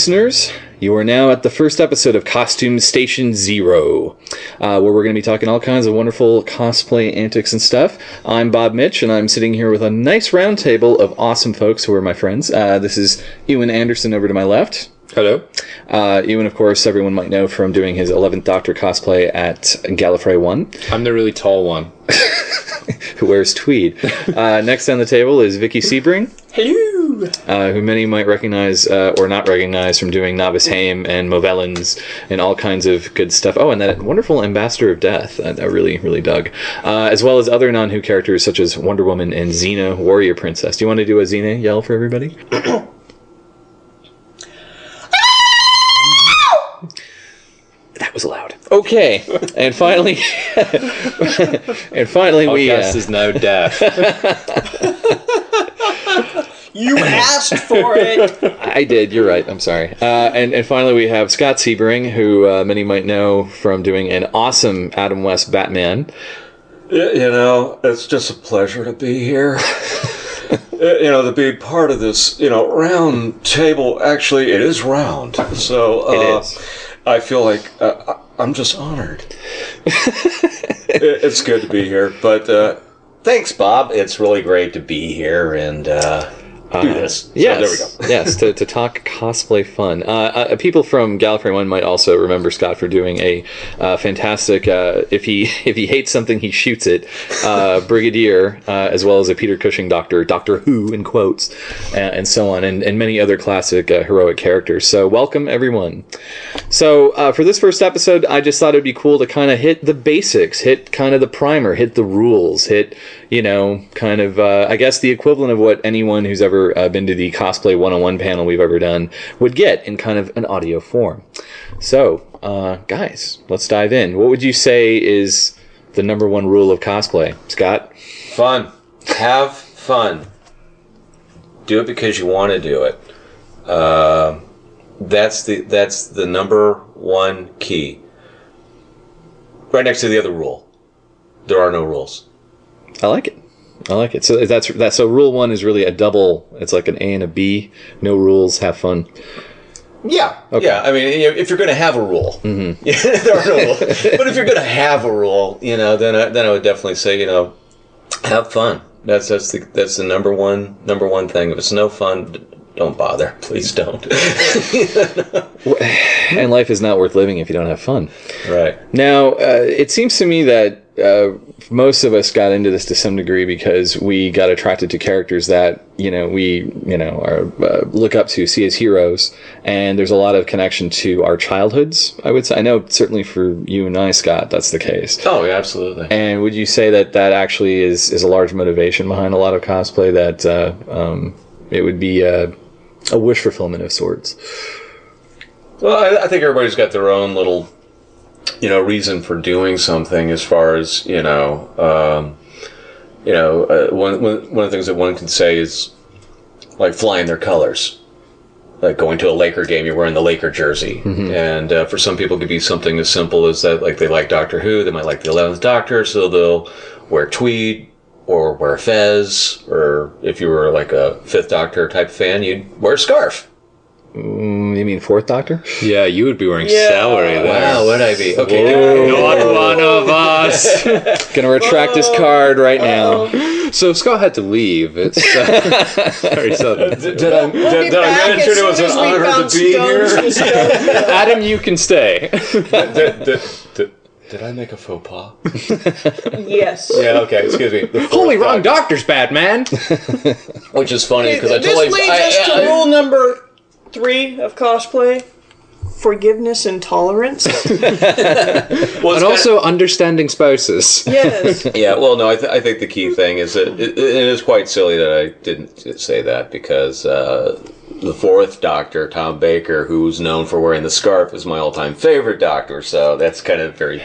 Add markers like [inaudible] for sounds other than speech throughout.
Greetings, listeners. You are now at the first episode of Costume Station Zero, uh, where we're going to be talking all kinds of wonderful cosplay antics and stuff. I'm Bob Mitch, and I'm sitting here with a nice round table of awesome folks who are my friends. Uh, this is Ewan Anderson over to my left. Hello. Uh, Ewan, of course, everyone might know from doing his 11th Doctor cosplay at Gallifrey 1, I'm the really tall one. [laughs] who wears tweed. Uh, next on the table is Vicky Sebring. Hello. Uh, who many might recognize uh, or not recognize from doing Novice Hame and Movellans and all kinds of good stuff. Oh, and that wonderful Ambassador of Death I, I really, really dug. Uh, as well as other non Who characters such as Wonder Woman and Xena, Warrior Princess. Do you want to do a Xena yell for everybody? [coughs] that was loud. Okay, and finally, [laughs] and finally we. Podcast uh, is now deaf. [laughs] You [laughs] asked for it. I did. You're right. I'm sorry. Uh, and and finally, we have Scott Sebring, who uh, many might know from doing an awesome Adam West Batman. You know, it's just a pleasure to be here. [laughs] Uh, you know, to be part of this, you know, round table. Actually, it is round. So uh, It is. I feel like uh, I- I'm just honored. [laughs] It's good to be here. But uh, thanks, Bob. It's really great to be here and uh, do this. So Yes, there we go. [laughs] yes, to, to talk cosplay fun. Uh, uh, people from Gallifrey One might also remember Scott for doing a uh, fantastic. Uh, if he [laughs] if he hates something, he shoots it. Uh, [laughs] Brigadier, uh, as well as a Peter Cushing Doctor, Doctor Who in quotes, uh, and so on, and, and many other classic uh, heroic characters. So welcome everyone. So uh, for this first episode, I just thought it'd be cool to kind of hit the basics, hit kind of the primer, hit the rules, hit you know, kind of uh, I guess the equivalent of what anyone who's ever uh, been to the cosplay 101 panel we've ever done would get in kind of an audio form. So, uh, guys, let's dive in. What would you say is the number one rule of cosplay, Scott? Fun. Have fun. Do it because you want to do it. Uh, that's the that's the number one key. Right next to the other rule. There are no rules. I like it. I like it. So that's that. So rule one is really a double. It's like an A and a B. No rules. Have fun. Yeah. Yeah. I mean, if you're going to have a rule, yeah, [laughs] there are no rules. But if you're going to have a rule, you know, then I, then I would definitely say, you know, have fun. That's that's the that's the number one number one thing. If it's no fun, don't bother. Please don't. [laughs] [sighs] And life is not worth living if you don't have fun. right. Now, uh, it seems to me that uh, most of us got into this to some degree because we got attracted to characters that you know we you know are, uh, look up to, see as heroes, and there's a lot of connection to our childhoods. I would say. I know certainly for you and I, Scott, that's the case. Oh, yeah, absolutely. And would you say that that actually is is a large motivation behind a lot of cosplay? That uh, um, it would be a, a wish fulfillment of sorts. Well, I, I think everybody's got their own little, you know, reason for doing something. As far as you know, um, you know, uh, one, one one of the things that one can say is like flying their colors. Like going to a Laker game, you're wearing the Laker jersey, and uh, for some people, it could be something as simple as that. Like they like Doctor Who, they might like the Eleventh Doctor, so they'll wear tweed or wear a fez, or if you were like a Fifth Doctor type fan, you'd wear a scarf. Mm, You mean Fourth Doctor? yeah, you would be wearing Yeah. celery there. Wow, would I be? Okay, Not one of us. [laughs] Gonna retract this card right now. so Scott had to leave. It's uh, [laughs] very sudden. Did, did I, We'll did, did I back mention it was soon an as honor to be here? stones to [laughs] stone. Adam, you can stay. did, did, did, did I make a faux pas? Yes. Yeah, okay, excuse me. The Holy fourth wrong doctor's bad, man. Which is funny because I this totally. leads I, us to I- rule number three of cosplay: forgiveness and tolerance. [laughs] [laughs] well, and also understanding spouses. yes. [laughs] Yeah, well, no, I, th- I think the key thing is that it, it is quite silly that I didn't say that because uh, the fourth Doctor, Tom Baker, who's known for wearing the scarf, is my all-time favorite Doctor. So that's kind of very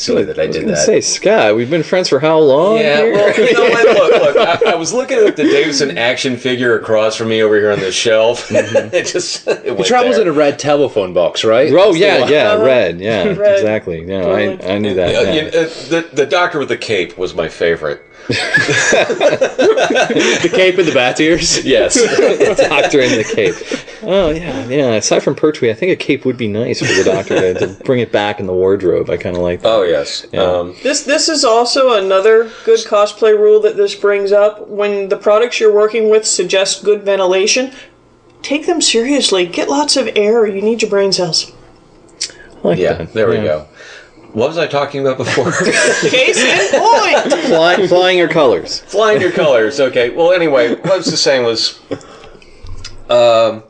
silly that I I did gonna that. say, Scott, we've been friends for how long? Yeah, here? well, you know what? [laughs] Look, look. I, I was looking at the Davison action figure across from me over here on the shelf. [laughs] it just it He travels there. in a red telephone box, right? Oh That's yeah, yeah, red, yeah, [laughs] Red. exactly. Yeah, I, I knew that. Uh, yeah. you know, the the Doctor with the cape was my favorite. [laughs] the cape and the bat ears. Yes, [laughs] doctor in the cape. Oh yeah, yeah. Aside from Pertwee, I think a cape would be nice for the doctor to, to bring it back in the wardrobe. I kind of like that. Oh yes. Um, This this is also another good cosplay rule that this brings up. When the products you're working with suggest good ventilation, take them seriously. Get lots of air. You need your brain cells. I like yeah. that. There we Yeah. go. What was I talking about before? [laughs] Case in point. Fly, flying your colors. Flying your colors. Okay. Well, anyway, what I was just saying was, um,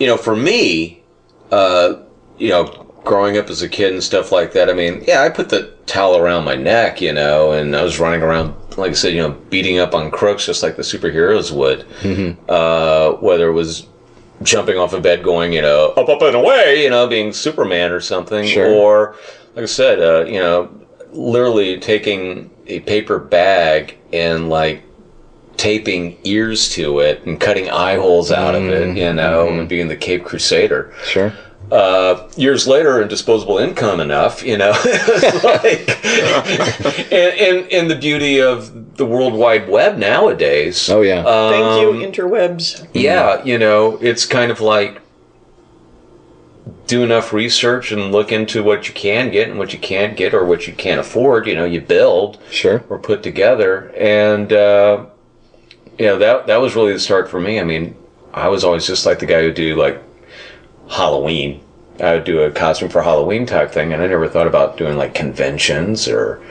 you know, for me, uh, you know, growing up as a kid and stuff like that. I mean, yeah, I put the towel around my neck, you know, and I was running around, like I said, you know, beating up on crooks just like the superheroes would. Uh, whether it was jumping off a bed, going, you know, up, up and away, you know, being Superman or something, Sure. or like I said, uh, you know, literally taking a paper bag and like taping ears to it and cutting eye holes out of it, you know, and being the Cape Crusader. Sure. Uh, years later, and disposable income enough, you know, it's [laughs] like, and, and and the beauty of the World Wide Web nowadays. Oh yeah. Thank you, Um, interwebs. yeah, you know, it's kind of like do enough research and look into what you can get and what you can't get or what you can't afford. You know, you build sure. or put together, and uh, you know that that was really the start for me. I mean, I was always just like the guy who do like Halloween. I would do a costume for Halloween type thing, and I never thought about doing like conventions or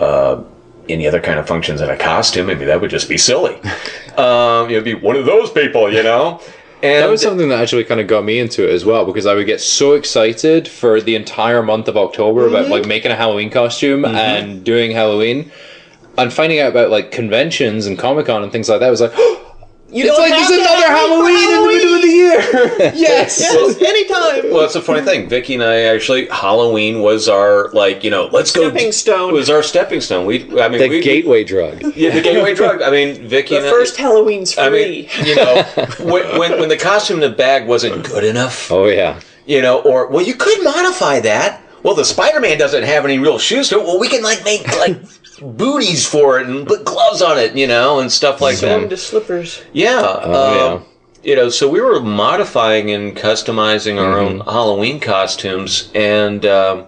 uh, any other kind of functions in a costume. Maybe that would just be silly. [laughs] um, you'd be one of those people, you know. And That was something that actually kind of got me into it as well because I would get so excited for the entire month of October about like making a Halloween costume and doing Halloween and finding out about like conventions and Comic Con and things like that. I was like, [gasps] You it's like have there's another have me for Halloween in the middle of the year. [laughs] yes. [laughs] Yes, anytime. Well, it's a funny thing. Vicky and I actually Halloween was our like you know let's go Stepping stone. was our stepping stone. We I mean The we, gateway drug. yeah the gateway drug. I mean Vicky the and I- first Halloween's free. I mean you know [laughs] when, when when the costume in the bag wasn't good enough, Oh yeah. you know, or well you could modify that. Well, the Spider Man doesn't have any real shoes to it. Well, we can like make [laughs] like booties for it and put gloves on it, you know, and stuff like Turn that. them to slippers. Yeah. Oh, um, You know, so we were modifying and customizing our own Halloween costumes, and um,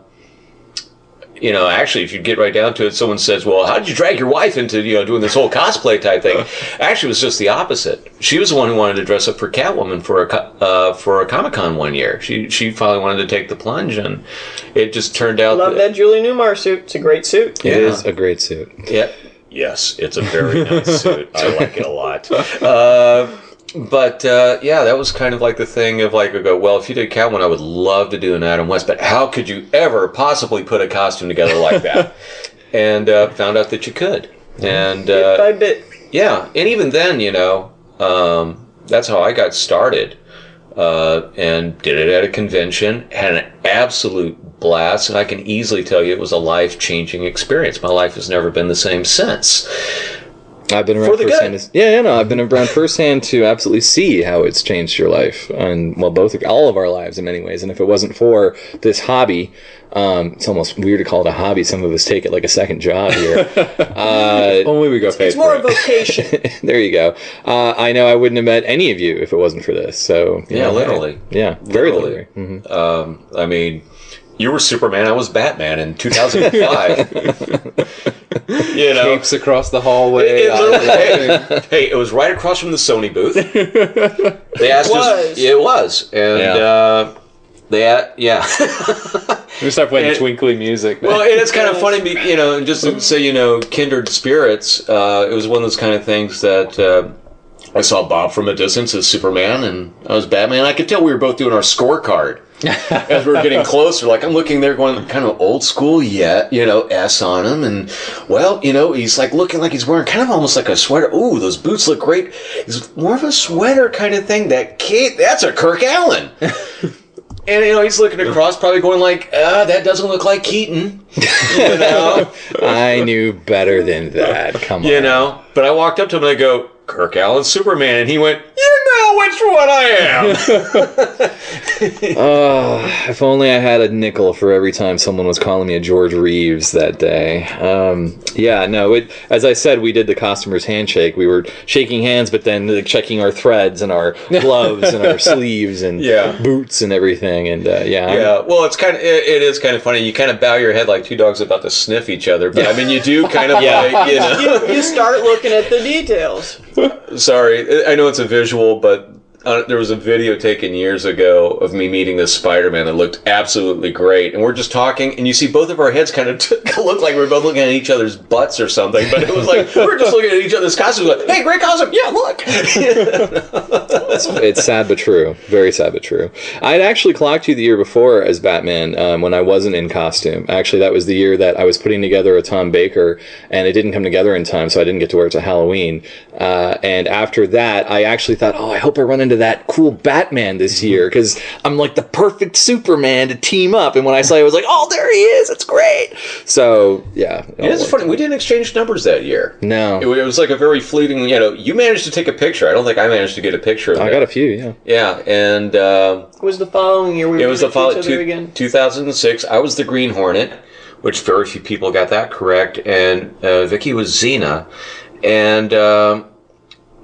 you know, actually, if you get right down to it, someone says, "Well, how did you drag your wife into you know doing this whole cosplay type thing?" [laughs] actually, it was just the opposite. She was the one who wanted to dress up for Catwoman for a uh, for a Comic Con one year. She she finally wanted to take the plunge, and it just turned out Love that Julie Newmar suit. It's a great suit. It Yeah. is a great suit. Yep. Yes, it's a very nice suit. I like it a lot. [laughs] Uh, but uh, yeah, that was kind of like the thing of like, I go, well, if you did Catwoman, I would love to do an Adam West, but how could you ever possibly put a costume together like that? [laughs] and uh, found out that you could. And Bit uh, by bit. yeah, and even then, you know, um, that's how I got started. Uh, and did it at a convention, had an absolute blast, and I can easily tell you it was a life changing experience. My life has never been the same since. I've been around For the firsthand. good. to- Yeah, yeah, no, I've been around firsthand to absolutely see how it's changed your life, and well, both all of our lives in many ways. And if it wasn't for this hobby, um, it's almost weird to call it a hobby. Some of us take it like a second job here. [laughs] uh, Only we got paid It's for more a it. vocation. [laughs] there you go. Uh, I know I wouldn't have met any of you if it wasn't for this. So Yeah, literally. yeah, very Literally. literally. Mhm. Um, I mean, you were Superman, I was Batman in 2005. [laughs] you know, Capes across the hallway. It literally- hey, hey, it was right across from the Sony booth. [laughs] They asked It us. was. It was, and Yeah. uh, they, a- yeah. [laughs] we start playing It- twinkly music. well, and it's kind of funny, you know, just to say, you know, kindred spirits. Uh, it was one of those kind of things that. Uh, I saw Bob from a distance as Superman, and I was Batman. I could tell we were both doing our scorecard as we're getting closer. Like I'm looking there, going kind of old school yet, you know, S on him, and well, you know, he's like looking like he's wearing kind of almost like a sweater. Ooh, those boots look great. It's more of a sweater kind of thing. That kid, that's a Kirk Alyn. [laughs] And you know he's looking across, probably going like, "Ah, that doesn't look like Keaton," you [laughs] know. I knew better than that. Come on. you know. But I walked up to him and I go, "Kirk Alyn, Superman," and he went, "You know which one I am. Oh, [laughs] [laughs] if only I had a nickel for every time someone was calling me a George Reeves that day. Um, yeah, no. It, as I said, we did the customer's handshake. We were shaking hands, but then like, checking our threads and our [laughs] gloves and our sleeves and Yeah. boots and everything. And uh, yeah, I'm- Yeah, well, it's kind of it, it is kind of funny. You kind of bow your head like two dogs about to sniff each other, but I mean, you do kind of Yeah. like you know. You, you start looking at the details. Sorry, I know it's a visual, but uh, there was a video taken years ago of me meeting this Spider-Man that looked absolutely great, and we're just talking, and you see both of our heads kind of [laughs] look like we're both looking at each other's butts or something, but it was like [laughs] we're just looking at each other's costumes, like, "Hey, great costume! Yeah, look." it's sad but true. Very sad but true. I had actually clocked you the year before as Batman um, when I wasn't in costume. Actually, that was the year that I was putting together a Tom Baker, and it didn't come together in time, so I didn't get to wear it to Halloween. Uh, and after that, I actually thought, oh, I hope I run into that cool Batman this year because I'm like the perfect Superman to team up. And when I saw it, I was like, oh, there he is. It's great. So yeah, it it's funny. out. We didn't exchange numbers that year. No, It, it was like a very fleeting. You know, you managed to take a picture. I don't think I managed to get a picture. Of I it. got a few. Yeah. Yeah, and. Uh, It was the following year we It was the following follow other again. 2006. I was the Green Hornet, which very few people got that correct, and uh, Vicky was Xena, and um,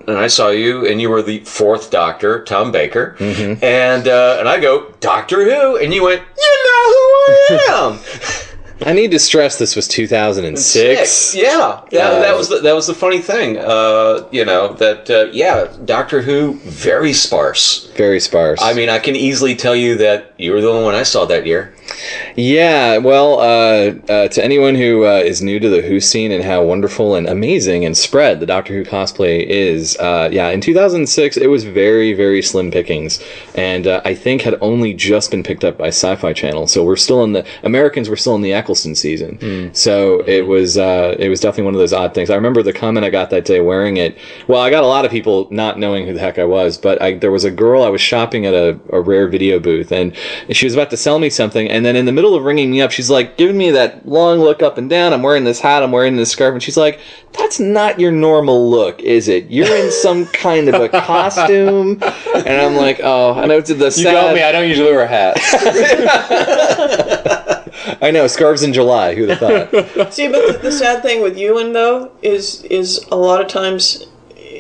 and I saw you, and you were the fourth Doctor, Tom Baker, Mm-hmm. and uh, and I go Doctor Who, and you went, you know who I am. [laughs] I need to stress this was 2006. Six. Yeah, yeah. that was the, that was the funny thing. Uh, you know that uh, yeah, Doctor Who very sparse. Very sparse. I mean, I can easily tell you that you were the only one I saw that year. Yeah, well, uh, uh, to anyone who uh, is new to the Who scene and how wonderful and amazing and spread the Doctor Who cosplay is, uh, yeah, in 2006 it was very, very slim pickings, and uh, I think had only just been picked up by Sci-Fi Channel. So we're still in the Americans were still in the Eccleston season. So it was uh, it was definitely one of those odd things. I remember the comment I got that day wearing it. Well, I got a lot of people not knowing who the heck I was, but I, there was a girl I was shopping at a, a rare video booth, and she was about to sell me something, and then in the middle of ringing me up, she's like giving me that long look up and down. I'm wearing this hat, I'm wearing this scarf, and she's like, "That's not your normal look, is it? You're in some kind of a [laughs] costume." And I'm like, "Oh," and I did the You got me. I don't usually wear hats. [laughs] I know scarves in July. Who'd have thought? See, but the, the sad thing with Ewan though is is a lot of times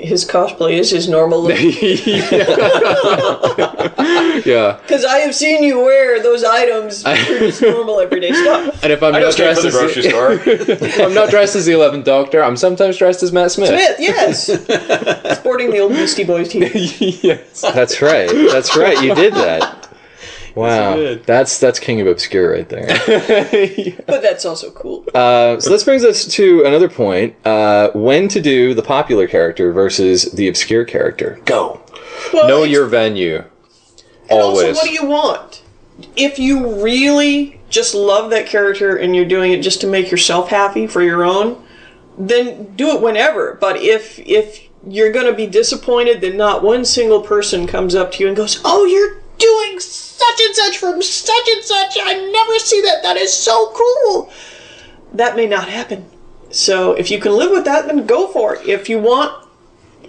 his cosplay is his normal look. [laughs] yeah. Because [laughs] I have seen you wear those items [laughs] for just normal everyday stuff. And if I'm I not dressed from the as grocery store. if I'm not dressed as the Eleventh Doctor, I'm sometimes dressed as Matt Smith. Smith, yes, sporting the old Beastie Boys tee. yes. That's right. That's right. You did that. [laughs] Wow, did. that's that's King of Obscure right there. [laughs] But that's also cool. Uh, so this brings us to another point: uh, when to do the popular character versus the obscure character. Go. Well, Know your venue. And also, Always. what do you want? If you really just love that character and you're doing it just to make yourself happy for your own, then do it whenever. But if if you're going to be disappointed that not one single person comes up to you and goes, "Oh, you're doing such and such from such and such. I never see that. That is so cool." That may not happen. So if you can live with that, then go for it. If you want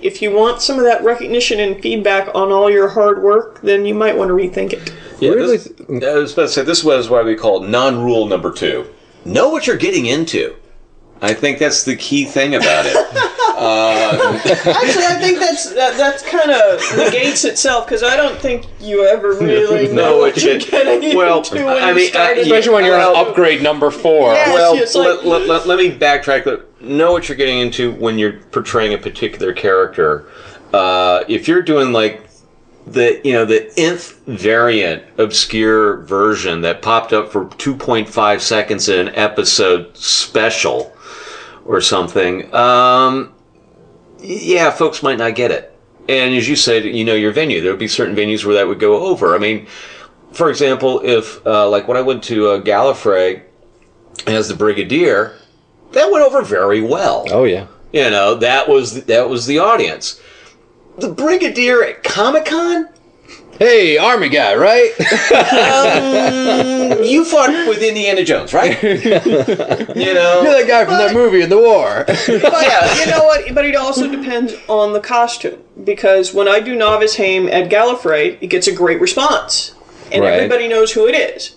if you want some of that recognition and feedback on all your hard work, then you might want to rethink it. Yeah, Really this, I was about to say this was why we call it non-rule number two. Know what you're getting into. I think that's the key thing about it. [laughs] Actually, I think that's that, that's kind of negates itself because I don't think you ever [laughs] really know what you're getting well, into when I you mean, start I- it. Especially when you're on Well- upgrade number four. Yeah. well, it's like- let, let, let, let me backtrack. Know what you're getting into when you're portraying a particular character. Uh, if you're doing like the you know the nth variant obscure version that popped up for 2.5 seconds in an episode special or something. Um, yeah folks might not get it. And as you said you know your venue. There would be certain venues where that would go over. I mean for example if uh, like when i went to uh, gallifrey as the brigadier that went over very well. Oh yeah. you know, that was that was the audience. The Brigadier at Comic Con, Hey, army guy, right? Um, you fought with Indiana Jones, right? [laughs] you know, You're that guy from that movie in the war. [laughs] But you know what? But it also depends on the costume because when I do Novice Hame at Gallifrey, it gets a great response, and Right. everybody knows who it is.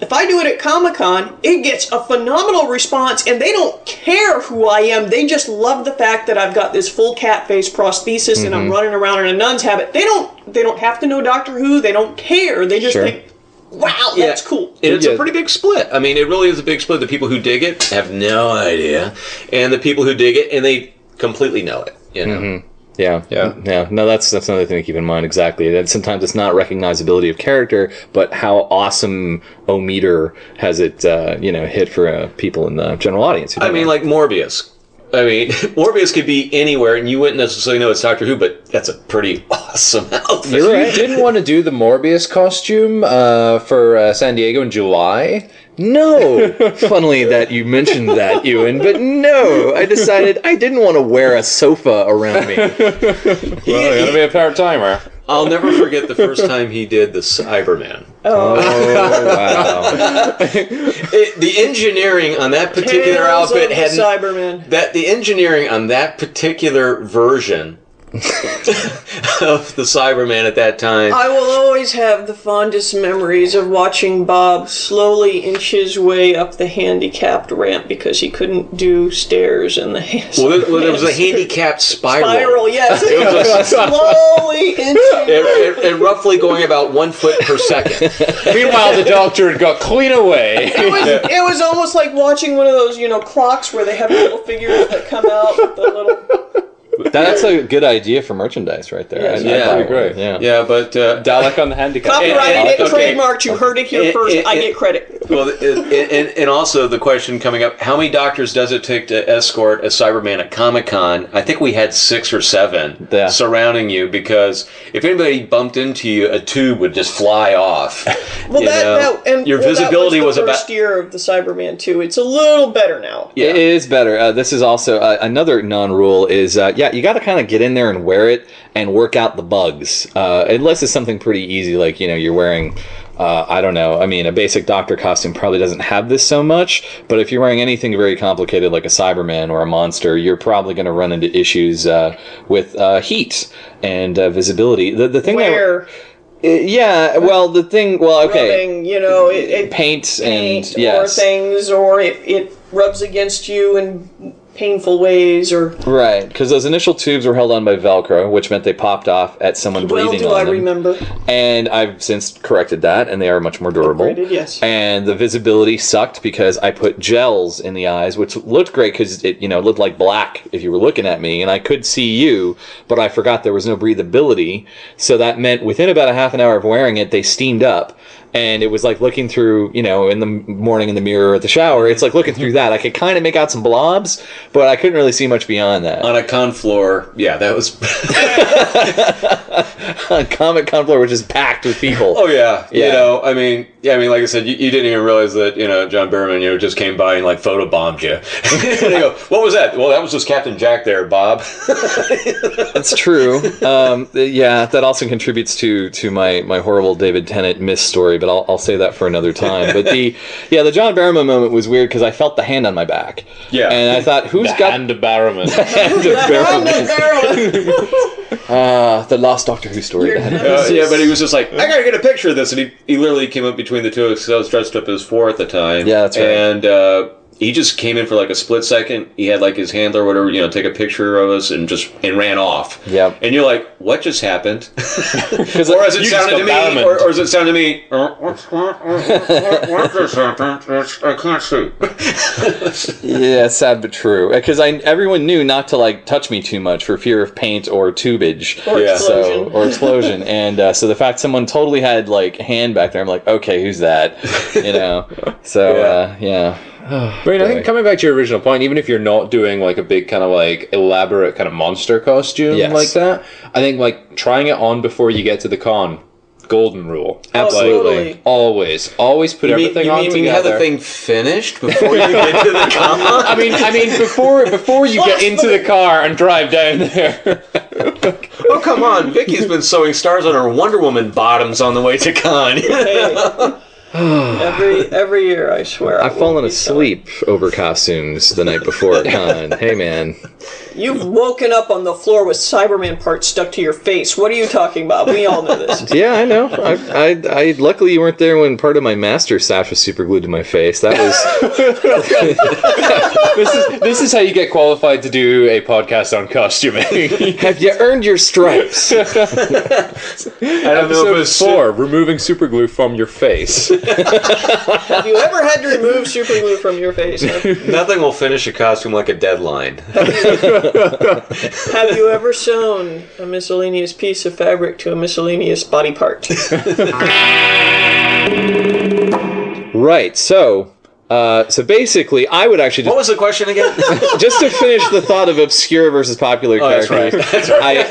If I do it at Comic Con, it gets a phenomenal response, and they don't care who I am. They just love the fact that I've got this full cat face prosthesis and Mm-hmm. I'm running around in a nun's habit. They don't. They don't have to know Doctor Who. They don't care. They just Sure. think, "Wow, Yeah. that's cool." And it's Yeah. a pretty big split. I mean, it really is a big split. The people who dig it have no idea, and the people who dig it and they completely know it. You know. Yeah, Yeah. yeah. No, that's that's another thing to keep in mind. Exactly. That sometimes it's not recognizability of character, but how awesome O meter has it, uh, you know, hit for uh, people in the general audience. I mean, know. like Morbius. I mean, [laughs] Morbius could be anywhere, and you wouldn't necessarily know it's Doctor Who, but that's a pretty [laughs] awesome outfit. You're You right. [laughs] didn't want to do the Morbius costume uh, for uh, San Diego in July. No, [laughs] funnily that you mentioned that, Ewan, but no, I decided I didn't want to wear a sofa around me. [laughs] Well, you're gonna be a part timer. I'll never forget the first time he did the Cyberman. Oh, oh wow! [laughs] It, the engineering on that particular Tales outfit had Cyberman. that the engineering on that particular version [laughs] of the Cyberman at that time. I will always have the fondest memories of watching Bob slowly inch his way up the handicapped ramp because he couldn't do stairs in the [laughs] well, there, well, there was a handicapped spiral. spiral. Yes, [laughs] It was a- slowly inching. and, and- and roughly going about one foot per second. Meanwhile, the doctor had got clean away. It was, it was almost like watching one of those, you know, clocks where they have little figures that come out with the little. That's a good idea for merchandise right there. Yes. I'd- I'd Yeah. buy Pretty great. one. Yeah. Yeah, but uh, Dalek on the handicap. Copyrighted and- okay. trademarked. You heard it here And- first. and- I and- get credit. well, and, and, and also the question coming up: How many doctors does it take to escort a Cyberman at Comic Con? I think we had six or seven Yeah. surrounding you because if anybody bumped into you, a tube would just fly off. [laughs] Well, you that, know? that and your well, visibility was, was, the about. first year of the Cyberman too. It's a little better now. Yeah. It is better. Uh, this is also uh, another non-rule. Is uh, you got to kind of get in there and wear it and work out the bugs. Uh, unless it's something pretty easy, like you know you're wearing. Uh, I don't know. I mean, a basic doctor costume probably doesn't have this so much, but if you're wearing anything very complicated like a Cyberman or a monster, you're probably going to run into issues uh, with uh, heat and uh, visibility. The the thing Where that uh, yeah, well, the thing, well, okay, rubbing, you know, it, it paint and paint or things, or it, it rubs against you in painful ways, or Right, because those initial tubes were held on by Velcro, which meant they popped off at someone well, breathing do on I them. remember? And I've since corrected that, and they are much more durable. Upgraded, yes. And the visibility sucked because I put gels in the eyes, which looked great because it, you know, looked like black if you were looking at me, and I could see you, but I forgot there was no breathability. So that meant within about a half an hour of wearing it, they steamed up. And it was like looking through, you know, in the morning in the mirror at the shower. It's like looking through that. I could kind of make out some blobs, but I couldn't really see much beyond that. on a con floor, yeah, that was. [laughs] on a Comic Con floor, which is packed with people. oh yeah, Yeah. you know, I mean, yeah, I mean, like I said, you, you didn't even realize that you know John Barrowman, you know, just came by and like photobombed you. [laughs] and you go, what was that? Well, that was just Captain Jack there, Bob. [laughs] That's true. Um, yeah, that also contributes to to my my horrible David Tennant miss story, but I'll, I'll say that for another time. But the [laughs] yeah, the John Barrowman moment was weird because I felt the hand on my back. Yeah. and I thought, who's The got hand of Barrowman. [laughs] hand of Barrowman? Barrowman. Ah, [laughs] the last Doctor Who story. You're The hand of never- Uh, yeah, but he was just like, I gotta get a picture of this, and he, he literally came up between the two of us 'cause I was dressed up as four at the time. Yeah, that's right. And uh, he just came in for like a split second. He had like his handler, or whatever, you know, take a picture of us, and just and ran off. Yep. And you're like, what just happened? [laughs] Because or as it sounded to me, or, or as it sounded to me, "Uh, what, what, what, what just happened? It's- I can't see. [laughs] [laughs] Yeah, sad but true. Because I everyone knew not to like touch me too much for fear of paint or tubage. Or Yeah. So explosion. or explosion, and uh, so the fact someone totally had like hand back there, I'm like, okay, who's that? You know. So Yeah. uh, yeah. I mean, I think coming back to your original point, even if you're not doing like a big kind of like elaborate kind of monster costume Yes. like that, I think like trying it on before you get to the con, golden rule. Oh, Absolutely. totally. Always, always put You mean, everything you on mean when you have the thing finished before you get to the [laughs] con? I mean, I mean, before before you get into the- the car and drive down there. [laughs] oh come on. Vicky's been sewing stars on her Wonder Woman bottoms on the way to con. Hey. Every every year, I swear. I I've will fallen be asleep over costumes the night before [laughs] at con. Hey man, You've woken up on the floor with Cyberman parts stuck to your face. What are you talking about? We all know this. [laughs] yeah, I know. I, I, I luckily you weren't there when part of my master sash was super glued to my face. That was [laughs] this is this is how you get qualified to do a podcast on costuming. have you earned your stripes? I don't know if Episode it's four: removing super glue from your face. [laughs] Have you ever had to remove super glue from your face? Nothing will finish a costume like a deadline. Have you ever sewn a miscellaneous piece of fabric to a miscellaneous body part? [laughs] right. So, uh, so basically, I would actually What was the question again? [laughs] just to finish the thought of obscure versus popular Oh, that's characters. right. [laughs] That's right.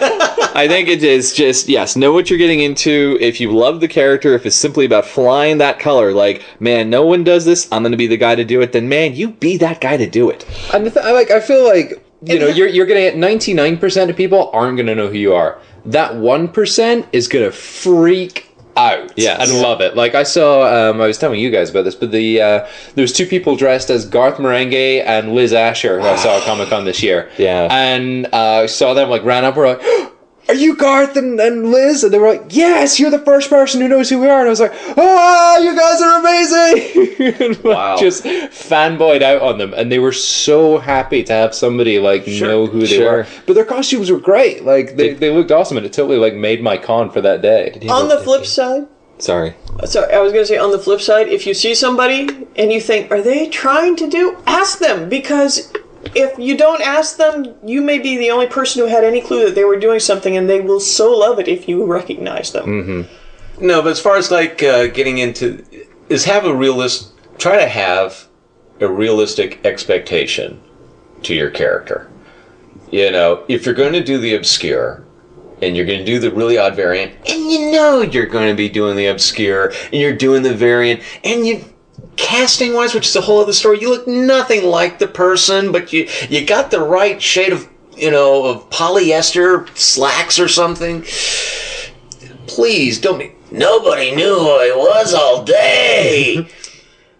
I, I think it is just yes, know what you're getting into. If you love the character, if it's simply about flying that color, like man, no one does this, I'm going to be the guy to do it. Then man, you be that guy to do it. And th- I like I feel like you know you're you're gonna get ninety nine percent of people aren't gonna know who you are. That one percent is gonna freak out Yes. and love it. Like I saw, um, I was telling you guys about this, but the uh, there was two people dressed as Garth Marenghi and Liz Asher who I saw at Comic Con this year. Yeah. and uh, I saw them like ran up, were like. [gasps] Are you Garth and, and Liz? And they were like, Yes, you're the first person who knows who we are. And I was like, Ah, you guys are amazing! [laughs] and, like, Wow. Just fanboyed out on them, and they were so happy to have somebody like know who they sure. were. But their costumes were great. Like they, they looked awesome, and it totally like made my con for that day. on the flip side, Sorry. so I was going to say on the flip side, if you see somebody and you think, are they trying to do? Ask them because if you don't ask them, you may be the only person who had any clue that they were doing something, and they will so love it if you recognize them. No, but as far as like uh, getting into is have a realist try to have a realistic expectation to your character. You know, if you're going to do the obscure and you're going to do the really odd variant and you know you're going to be doing the obscure and you're doing the variant and you casting wise which is a whole other story you look nothing like the person but you you got the right shade of you know of polyester slacks or something please don't be. Nobody knew who I was all day.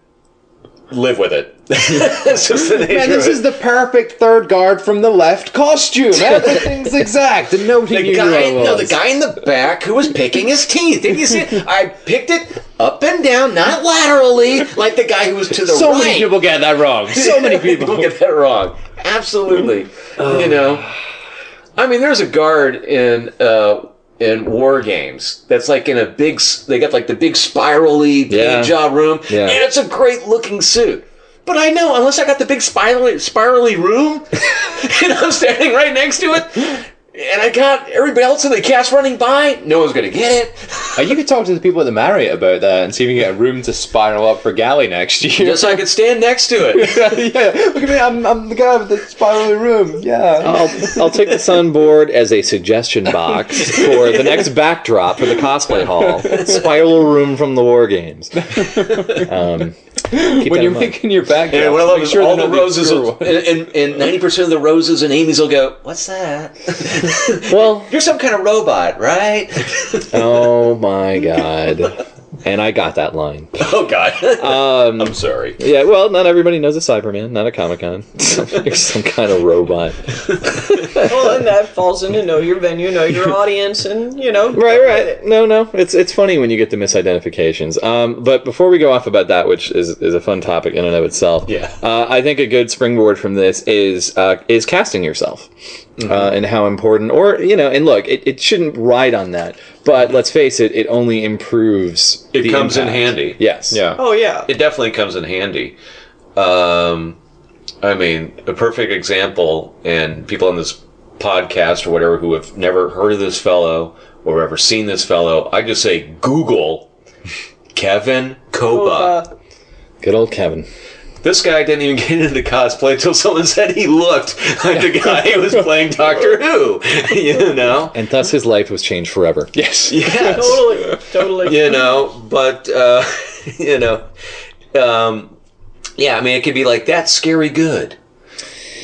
[laughs] Live with it. [laughs] That's just the nature Man, this is the perfect third guard from the left costume. [laughs] Everything's exact, and nobody The knew guy, who no, the guy in the back who was picking his teeth. Didn't you see? it? I picked it up and down, not laterally, like the guy who was to the so right. many people get that wrong. So [laughs] many people. get that wrong. Absolutely. you know, I mean, there's a guard in uh, in war games that's like in a big. They got like the big spirally Yeah. job room, Yeah. and it's a great looking suit. But I know, unless I got the big spirally spirally room, [laughs] and I'm standing right next to it. And I got everybody else in the cast running by. No one's gonna get it. Uh, you could talk to the people at the Marriott about that and see if you can get a room to spiral up for Galley next year. Just so I could stand next to it. [laughs] yeah, look at me. I'm, I'm the guy with the spirally room. Yeah. I'll, I'll take the sunboard as a suggestion box for the next backdrop for the cosplay hall. [laughs] Spiral room from the war games. Um, keep when you're mind. making your backdrop, And what I love is sure all the roses, obscure will, ones. and and ninety percent of the roses and Amy's will go. What's that? well, [laughs] You're some kind of robot, right? [laughs] oh my god. And I got that line. [laughs] oh God. Um, I'm sorry. yeah, well, not everybody knows a Cyberman, not a Comic Con. [laughs] You're some kind of robot. [laughs] Well, and that falls into know your venue, know your audience, and you know. Right, right. No, no. It's it's funny when you get the misidentifications. Um, but before we go off about that, which is, is a fun topic in and of itself, Yeah. uh, I think a good springboard from this is uh, is casting yourself. Uh, and how important, or you know, and look, it, it shouldn't ride on that, but let's face it, it only improves. It the comes in handy. Yes. Yeah. Oh yeah. It definitely comes in handy. Um, I mean, a perfect example, and people on this podcast or whatever who have never heard of this fellow or ever seen this fellow, I just say Google [laughs] Kevin Koba. Uh, Good old Kevin. This guy didn't even get into cosplay until someone said he looked like the guy who was playing Doctor Who. [laughs] you know? And thus his life was changed forever. Yes. [laughs] Yes. totally, totally. You know, but, uh, [laughs] you know, um, yeah, I mean, it could be like, that's scary good.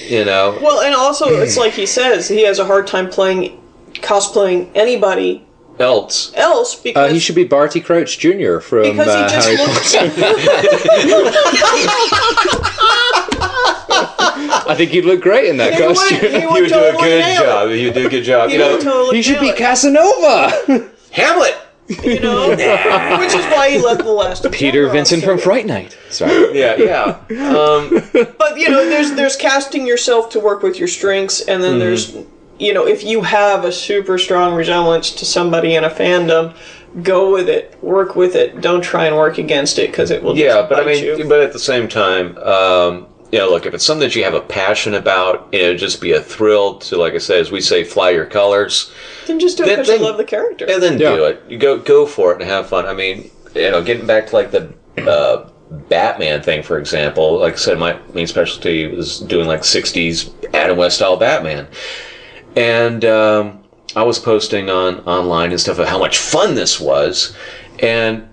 You know? Well, and also it's like he says he has a hard time playing cosplaying anybody else. else Uh, because he should be Barty Crouch Jr. from because uh, he just Harry Potter. I think he'd look great in that He would, costume. he would You would do a good nail it. job. You do a good job. He You know, would totally He should be it, Casanova. [laughs] Hamlet. you know, [laughs] which is why he left the last. Peter Cameron Vincent so from. Fright Night. Sorry. Yeah, yeah. [laughs] Um, But you know, there's there's casting yourself to work with your strengths, and Mm-hmm. then there's you know, if you have a super strong resemblance to somebody in a fandom, go with it, work with it. Don't try and work against it because it will. yeah, just but I mean, you. but at the same time, um, you know, look, if it's something that you have a passion about, you know, just be a thrill to, like I say, as we say, fly your colors, then just do it because you love the character. and then Yeah. do it. You go go for it and have fun. I mean, you know, getting back to like the uh, Batman thing, for example. Like I said, my main specialty was doing like '60s Adam West style Batman, and um, I was posting on online and stuff of how much fun this was, and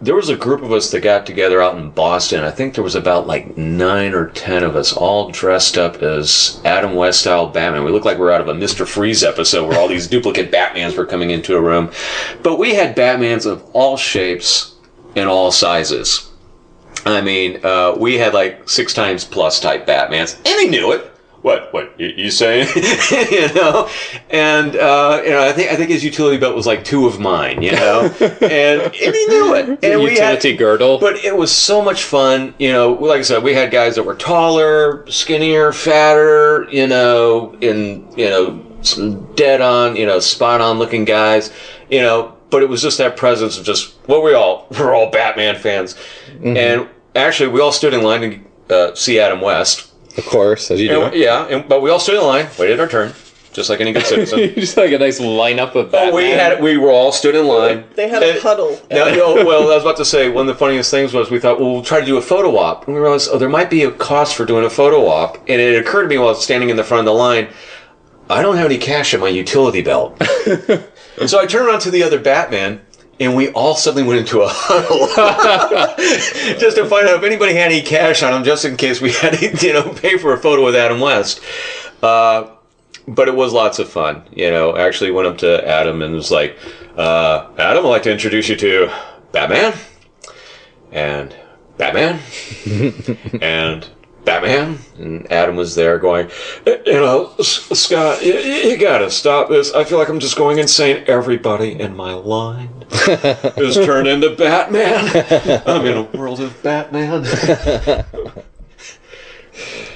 there was a group of us that got together out in Boston. I think there was about like nine or ten of us, all dressed up as Adam West style Batman. We looked like we were out of a Mister Freeze episode where all these [laughs] duplicate Batmans were coming into a room. But we had Batmans of all shapes and all sizes. I mean, uh, we had like six times plus type Batmans, and they knew it. What? What you, saying? [laughs] [laughs] you know, and uh, you know, I think I think his utility belt was like two of mine. You know, [laughs] and, and he knew it. And we had, Utility girdle. but it was so much fun. You know, like I said, we had guys that were taller, skinnier, fatter. You know, in you know, some dead on, you know, spot on looking guys. You know, but it was just that presence of just well, we all we're all Batman fans, and actually we all stood in line to uh, see Adam West. Of course, as you do. And, yeah, and, but we all stood in line, waited our turn, just like any good [laughs] citizen. just like a nice lineup of Batman. we had we were all stood in line. they had a And- huddle. no, no, well, I was about to say one of the funniest things was we thought, well, we'll try to do a photo op, and we realized, oh, there might be a cost for doing a photo op, and it occurred to me while standing in the front of the line, I don't have any cash in my utility belt, and [laughs] so I turned around to the other Batman. And we all suddenly went into a huddle [laughs] just to find out if anybody had any cash on them, just in case we had to, you know, pay for a photo with Adam West. Uh, but it was lots of fun. You know, actually went up to Adam and was like, uh, Adam, I'd like to introduce you to Batman and Batman [laughs] and Batman. And Adam was there going, "Eh, you know, Scott, you, you gotta stop this. I feel like I'm just going insane. Everybody in my line [laughs] is turned into Batman. I'm in a world of Batman. [laughs]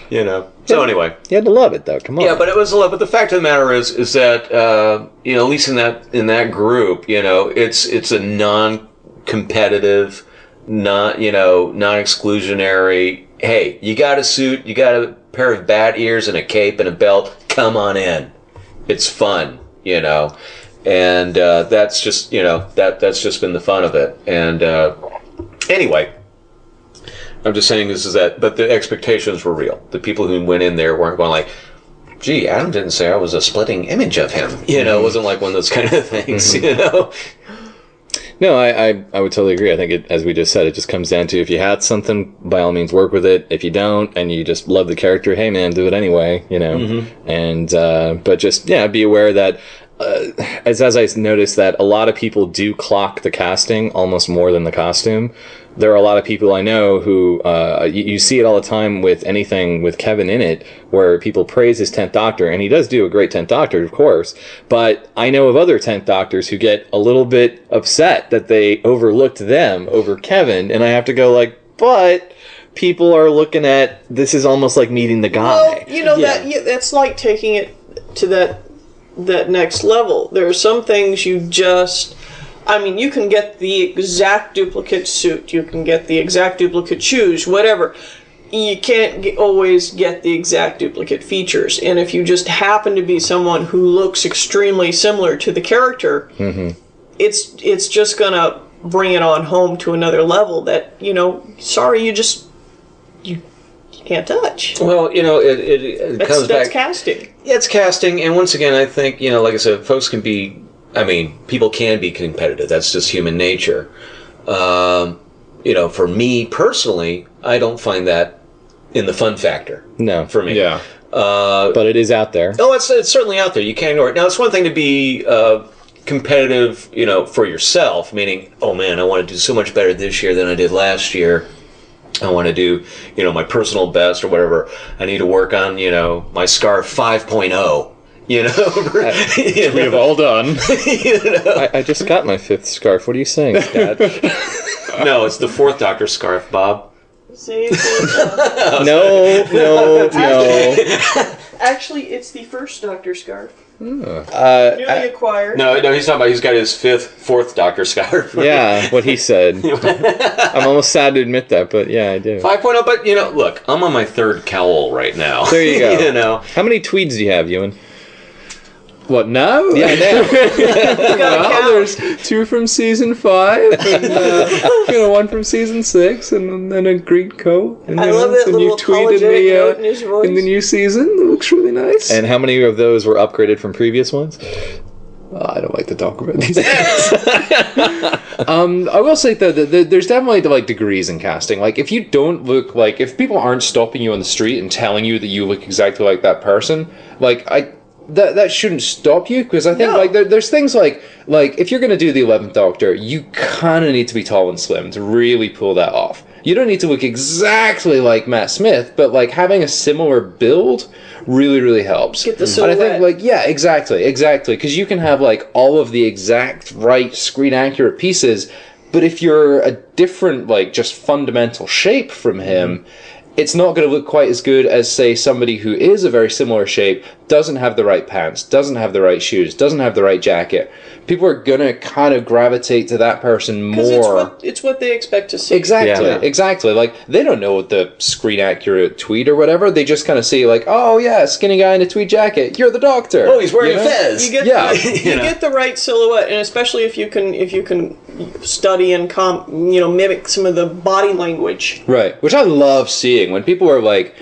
you know. So anyway. You had to love it, though. Come on. Yeah, but it was a lot. But the fact of the matter is, is that uh, you know, at least in that in that group, you know, it's it's a non-competitive, not you know, non-exclusionary. Hey, you got a suit, you got a pair of bat ears and a cape and a belt. Come on in. It's fun, you know, and uh, that's just you know that that's just been the fun of it. And uh, anyway. I'm just saying this is that, but the expectations were real. The people who went in there weren't going like, gee, Adam didn't say I was a splitting image of him. You know, it wasn't like one of those kind of [laughs] things, you know? No, I, I, I would totally agree. I think it, as we just said, it just comes down to if you had something, by all means, work with it. If you don't, and you just love the character, hey man, do it anyway. You know, and uh, but just yeah, be aware that. Uh, as as I noticed that a lot of people do clock the casting almost more than the costume. There are a lot of people I know who uh, you, you see it all the time with anything with Kevin in it, where people praise his tenth Doctor, and he does do a great tenth Doctor, of course. But I know of other tenth Doctors who get a little bit upset that they overlooked them over Kevin, and I have to go like, but people are looking at this is almost like meeting the guy. Well, you know that yeah, that's like taking it to that that next level. There are some things you just I mean, you can get the exact duplicate suit, you can get the exact duplicate shoes, whatever. You can't get, always get the exact duplicate features. And if you just happen to be someone who looks extremely similar to the character, mm-hmm. it's it's just gonna bring it on home to another level that you know. Sorry, you just you, you can't touch. Well, you know, it, it, it That's, comes that's back. casting. It's casting, and once again, I think, you know, like I said, folks can be, I mean, people can be competitive. That's just human nature. Um, you know, for me personally, I don't find that in the fun factor No, for me. Yeah. Uh, but it is out there. Oh, it's, it's certainly out there. You can't ignore it. Now, it's one thing to be uh, competitive, you know, for yourself, meaning, oh man, I want to do so much better this year than I did last year. I want to do, you know, my personal best or whatever. I need to work on, you know, my scarf 5.0. You know, [laughs] [laughs] [laughs] you We have all done. I, I just got my fifth scarf. What are you saying, Dad? no, it's the fourth Doctor scarf, Bob. See, it's- no, no, no. actually, it's the first Doctor scarf, Uh, newly I- acquired. No, no, he's talking about he's got his fifth, fourth Doctor scarf. [laughs] yeah, what he said. [laughs] I'm almost sad to admit that, but yeah, I do. 5.0, but you know, look, I'm on my third cowl right now. There you [laughs] go. you know, How many tweeds do you have, Ewan? What now? Yeah, now. [laughs] well, there's two from season five, and uh, [laughs] you know one from season six, and then a green coat. And I you love know, that the little new tweet in the, uh, in his voice. in the new season. It looks really nice. and how many of those were upgraded from previous ones? Oh, I don't like to talk about these things. [laughs] um, I will say though that that there's definitely like degrees in casting. Like if you don't look like if people aren't stopping you on the street and telling you that you look exactly like that person, like I that that shouldn't stop you because I think No. like there, there's things like like if you're gonna do the eleventh Doctor, you kind of need to be tall and slim to really pull that off. You don't need to look exactly like Matt Smith, but like having a similar build really really helps. Get the And I think like yeah, exactly, exactly. Because you can have like all of the exact right screen accurate pieces, but if you're a different like just fundamental shape from him, it's not going to look quite as good as say somebody who is a very similar shape, doesn't have the right pants, doesn't have the right shoes, doesn't have the right jacket. People are going to kind of gravitate to that person Because it's more. what, it's what they expect to see. Exactly, Yeah. exactly. Like they don't know what the screen accurate tweet or whatever. They just kind of see like, oh yeah, skinny guy in a tweed jacket. You're the doctor. oh, he's wearing You a know? fez. You get Yeah. the, [laughs] you You know. get the right silhouette, and especially if you can if you can study and com you know mimic some of the body language. Right, which I love seeing when people are like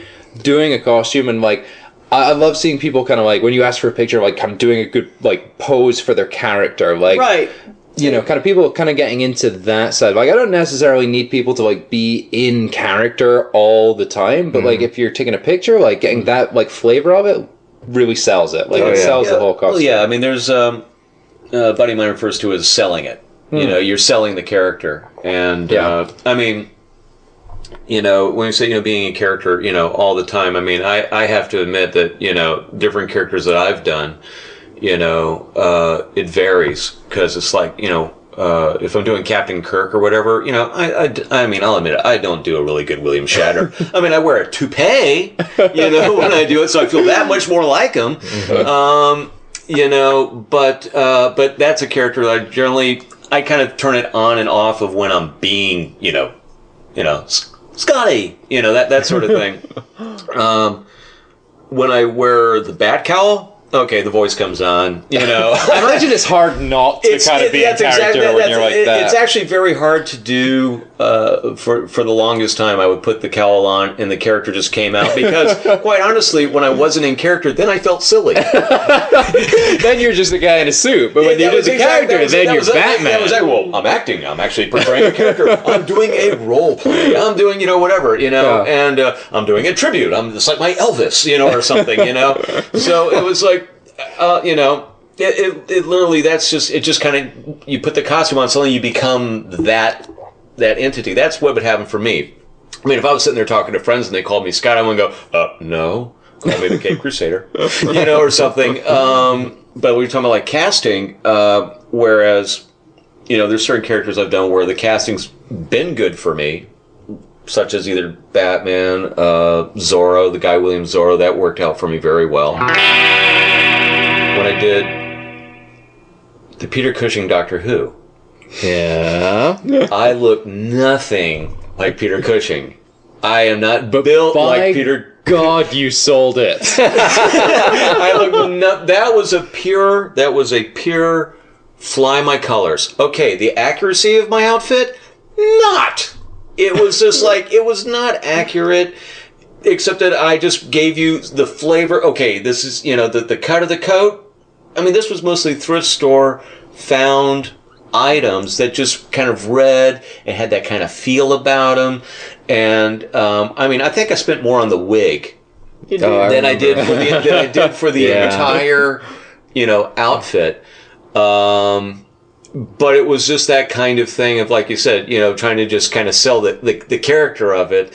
doing a costume and like I I love seeing people kind of like when you ask for a picture, like kind of doing a good like pose for their character, like Right. you know, kind of people kind of getting into that side. Like I don't necessarily need people to like be in character all the time, but like if you're taking a picture, like getting that like flavor of it really sells it. Like Oh, it yeah. sells the whole costume. Well, yeah, I mean, there's um, uh, buddy of mine refers to it as selling it. You know, you're selling the character, and Yeah. uh, I mean, you know, when you say you know being a character, you know, all the time. I mean, I I have to admit that you know different characters that I've done, you know, uh, it varies because it's like you know. Uh, if I'm doing Captain Kirk or whatever, you know, I, I, I mean, I'll admit it, I don't do a really good William Shatner. I mean, I wear a toupee, you know, when I do it, so I feel that much more like him. Um, you know, but uh, but that's a character that I generally I kind of turn it on and off of when I'm being, you know, you know, Scotty, you know that that sort of thing. [laughs] um, when I wear the bat cowl, okay, the voice comes on, you know. [laughs] I imagine it's hard not to kind of it- be in character exactly- when you're like it- that. It's actually very hard to do. Uh, for for the longest time, I would put the cowl on, and the character just came out because, [laughs] quite honestly, when I wasn't in character, then I felt silly. [laughs] then you're just a guy in a suit, but when That you was did the character, was- then you're Batman. That was, well, I'm acting. I'm actually portraying a character. I'm doing a role play. I'm doing, you know, whatever, you know, Yeah. and uh, I'm doing a tribute. I'm just like my Elvis, you know, or something, you know. [laughs] so it was like, uh, you know. It, it, it literally that's just it just kind of you put the costume on suddenly you become that that entity. That's what would happen for me. I mean if I was sitting there talking to friends and they called me Scott I wouldn't go uh no. Call me the Cape [laughs] Crusader you know or something. Um, but we were talking about like casting uh, whereas you know there's certain characters I've done where the casting's been good for me such as either Batman uh, Zorro the guy William Zorro. That worked out for me very well. When I did the Peter Cushing Doctor Who Yeah. I look nothing like Peter Cushing. I am not built By like Peter. God, you sold it. [laughs] I look. No, that was a pure. That was a pure fly my colors. Okay, the accuracy of my outfit, not. It was just like it was not accurate. Except that I just gave you the flavor. Okay, this is you know the the cut of the coat. I mean, this was mostly thrift store found items that just kind of read and had that kind of feel about them. And um, I mean, I think I spent more on the wig Oh, than I remember. did for the than I did for the [laughs] Yeah. entire, you know, outfit. Um, but it was just that kind of thing of, like you said, you know, trying to just kind of sell the the, the character of it.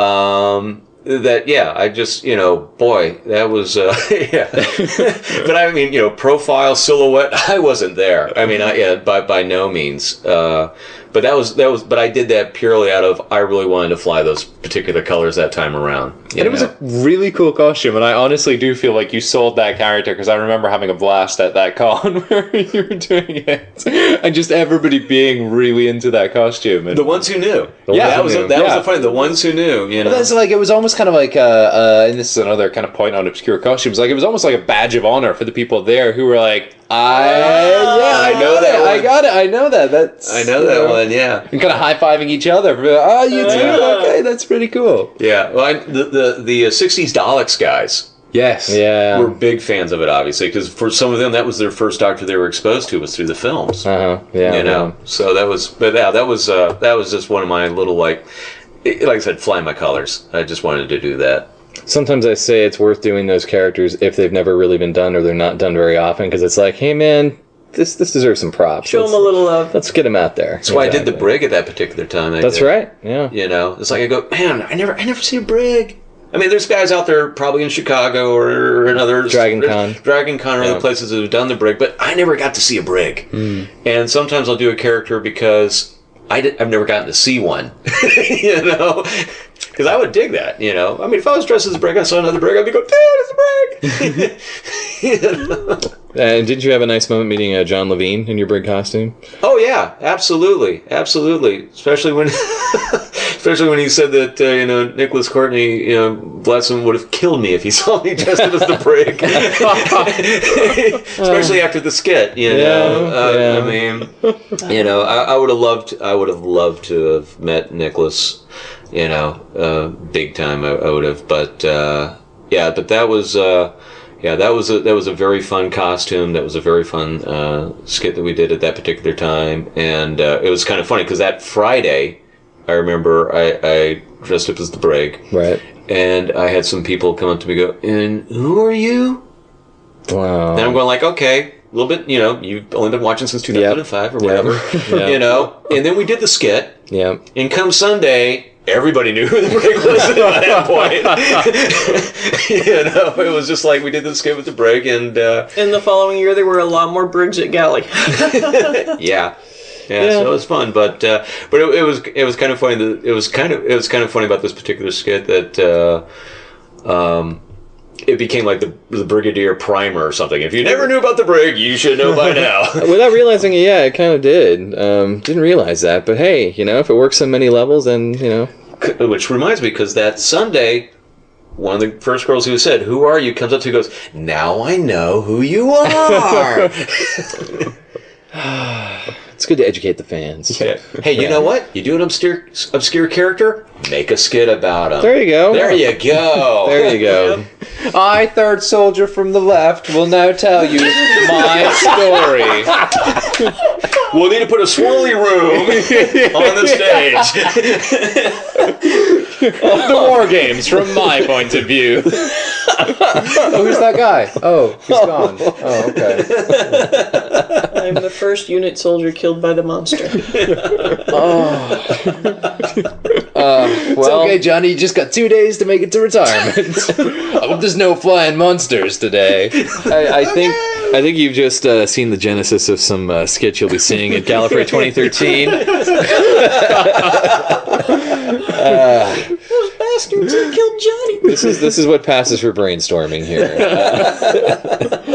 Um, that yeah, I just you know, boy, that was uh, [laughs] yeah. [laughs] but I mean, you know, profile silhouette, [laughs] I wasn't there. I mean, I, yeah, by by no means. Uh, but that was that was. But I did that purely out of I really wanted to fly those particular colors that time around. And it was a really cool costume, and I honestly do feel like you sold that character because I remember having a blast at that [laughs] con where you were doing it, and just everybody being really into that costume. And The ones who knew. Yeah, that was knew. that was the funny. The ones who knew. You know. That's like it was almost kind of like uh, uh, and this is another kind of point on obscure costumes. Like it was almost like a badge of honor for the people there who were like, I yeah, I know that, I got it, I know that. That's I know you that one. Yeah. And kind of high fiving each other. For, oh, you too. Yeah. Okay, that's pretty cool. Yeah. Well, I, the the the uh, '60s Daleks guys Yes. Yeah. were big fans of it, obviously, because for some of them that was their first Doctor they were exposed to was through the films. Uh-huh. Yeah. you know. So that was, but yeah, that was uh, that was just one of my little like, like I said, fly my colors. I just wanted to do that. Sometimes I say it's worth doing those characters if they've never really been done or they're not done very often because it's like, hey man, this this deserves some props. Show let's, them a little love. let's get him out there. That's why I did the brig at that particular time. I That's did. right. Yeah. You know, it's like I go, man, I never, I never see a brig. I mean, there's guys out there probably in Chicago or another Dragon Con. Dragon Con or Yeah. other places that have done the brig, but I never got to see a brig. Hmm. And sometimes I'll do a character because I did, I've never gotten to see one. [laughs] you know, because I would dig that. You know, I mean, if I was dressed as a brig, I saw another brig, I'd be going, dude, it's a brig. You know? And didn't you have a nice moment meeting uh, John Levene in your brig costume? Oh yeah, absolutely, absolutely. Especially when, [laughs] especially when he said that uh, you know Nicholas Courtney, you know, bless him, would have killed me if he [laughs] saw me dressed as the brig. [laughs] especially after the skit, you know. Yeah, uh, yeah. I mean, you know, I, I would have loved, I would have loved to have met Nicholas, you know, uh, big time. I, I would have, but uh, yeah, but that was. Uh, yeah, that was a that was a very fun costume. That was a very fun uh, skit that we did at that particular time, and uh, it was kind of funny because that Friday, I remember I, I dressed up as the brig, Right. and I had some people come up to me and go, "And who are you?" Wow. And I'm going like, "Okay, a little bit, you know, you've only been watching since 2005 or whatever, [laughs] Yeah. you know." And then we did the skit, yeah. and come Sunday, everybody knew who the brig was at that [laughs] point. [laughs] you know, it was just like we did the skit with the brig, and uh, In the following year, there were a lot more brigs at Galley. [laughs] yeah. Yeah, so it was fun, but uh, but it, it was it was kind of funny. That it was kind of it was kind of funny about this particular skit that uh, um, it became like the the Brigadier Primer or something. If you never knew about the brig, you should know by [laughs] now. Without realizing it, yeah, it kind of did. Um, didn't realize that, but hey, you know, if it works on many levels, then you know, Which reminds me, because that Sunday, one of the first girls who said, "Who are you?" comes up to and goes, "Now I know who you [laughs] are." [laughs] it's good to educate the fans. Yeah. Hey, you know what? You do an obscure obscure character, make a skit about him. There you go. There you go. [laughs] There you go. I, third soldier from the left, will now tell you [laughs] my story. [laughs] We'll need to put a swirly room [laughs] on the stage. Of the war games from my point of view. oh, who's that guy? Oh, he's gone. Oh, okay. I'm the first unit soldier killed by the monster. [laughs] Oh. It's Well, okay, Johnny. You just got two days to make it to retirement. I [laughs] hope there's no flying monsters today. I, I think I think you've just uh, seen the genesis of some uh, skits you'll be seeing at Gallifrey 2013. Those bastards that killed Johnny. This is this is what passes for brainstorming here. Uh, [laughs]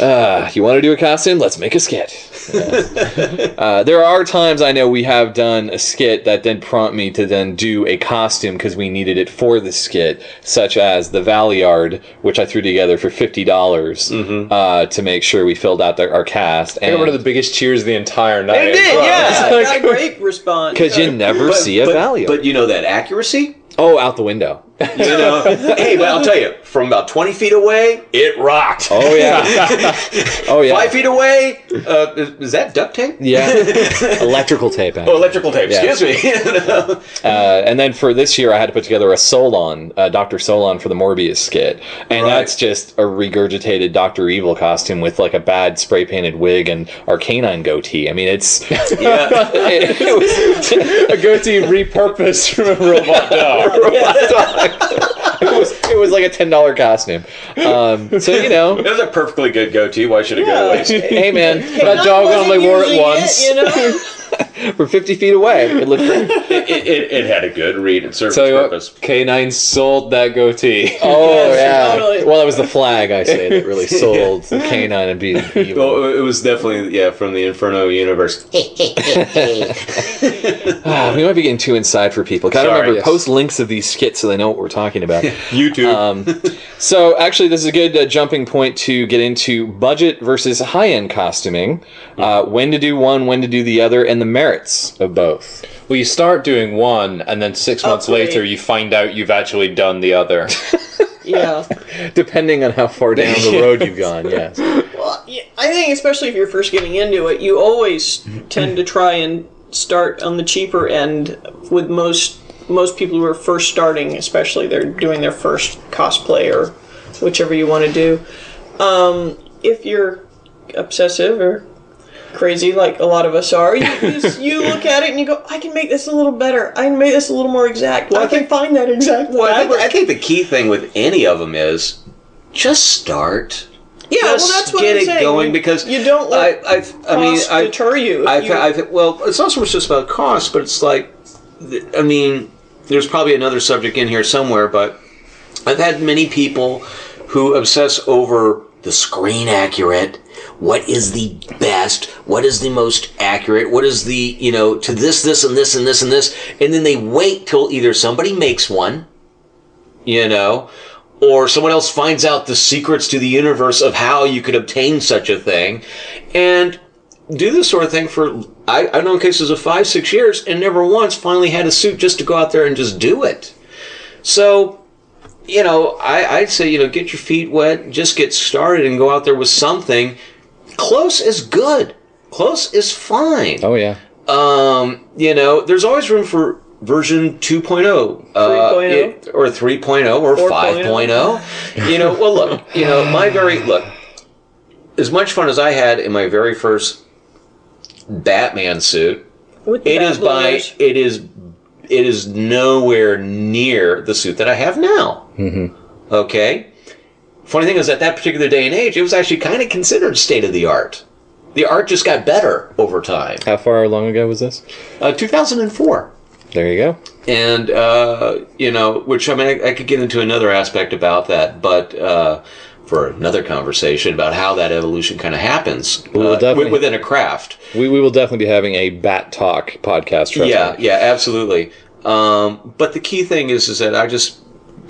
uh, you want to do a costume? Let's make a skit. [laughs] Uh, there are times I know we have done a skit that then prompt me to then do a costume because we needed it for the skit, such as the Valeyard, which I threw together for fifty dollars uh, to make sure we filled out the, our cast. And one of the biggest cheers of the entire night. It did, as well. yeah. [laughs] I got a great response. [laughs] because you never see a but, Valeyard. but you know that accuracy? oh, out the window. You know, hey, but I'll tell you, from about twenty feet away, it rocked. Oh yeah. [laughs] oh yeah. Five feet away, uh, is, is that duct tape? Yeah. [laughs] Electrical tape. Oh, electrical tape. Yeah. Excuse me. [laughs] You know? Uh, and then for this year, I had to put together a Solon, uh, Doctor Solon for the Morbius skit, and Right. that's just a regurgitated Doctor Evil costume with like a bad spray painted wig and our K9 goatee. I mean, it's yeah. it, it was a goatee repurposed from a robot dog. It was it was like a ten dollar costume. Um, so you know, It was a perfectly good goatee. Why should it go to waste? hey man, That dog only wore it using once. you know? [laughs] [laughs] we're fifty feet away. It looked great. it, it, it had a good read and served Tell its you what, purpose. K9 sold that goatee. [laughs] Oh Yes, yeah. totally. Well, it was the flag I say that really [laughs] sold the K9 and being evil. Well, it was definitely yeah from the Inferno universe. Ah, we might be getting too inside for people. Gotta Sorry, remember, yes. post links of these skits so they know what we're talking about. YouTube. um, so, actually, this is a good uh, jumping point to get into budget versus high end costuming. Uh, when to do one, when to do the other, and the merits of both. Well, you start doing one, and then six months Upgrade. later, you find out you've actually done the other. [laughs] Yeah. Depending on how far down the [laughs] road you've gone, yes. Well, yeah, I think especially if you're first getting into it, you always tend to try and start on the cheaper end with most most people who are first starting, especially they're doing their first cosplay or whichever you want to do. Um, if you're obsessive or crazy like a lot of us are, you, [laughs] you, you look at it and you go, I can make this a little better. I can make this a little more exact. I, I can find that exact well, I think. I think the key thing with any of them is just start. yeah, well, just that's what get I'm it saying. going because you don't I, let I've, I mean, I deter you. I've, you- I've, well, it's not so much just about cost, but it's like, I mean, there's probably another subject in here somewhere, but I've had many people who obsess over the screen accurate. What is the best? What is the most accurate? What is the, you know, to this, this, and this, and this, and this? And then they wait till either somebody makes one, you know, or someone else finds out the secrets to the universe of how you could obtain such a thing, and do this sort of thing for I, I've known cases of five, six years, and never once finally had a suit just to go out there and just do it. So, you know, I, I'd say you know get your feet wet, just get started, and go out there with something. Close is good. Close is fine. Oh, yeah. Um, you know, there's always room for version 2.0 uh, 3.0? it- or 3.0 or 4.0. 5.0 you know well look you know my very look as much fun as i had in my very first batman suit with the it back is by blowers. it is it is nowhere near the suit that i have now mm-hmm. okay funny thing is at that particular day and age it was actually kind of considered state of the art the art just got better over time How far long ago was this? uh, 2004 There you go. and uh, you know, which I mean, I, I could get into another aspect about that, but uh, for another conversation about how that evolution kind of happens uh, within a craft. We, we will definitely be having a Bat Talk podcast. Yeah, me. yeah, absolutely. Um, but the key thing is, is that I just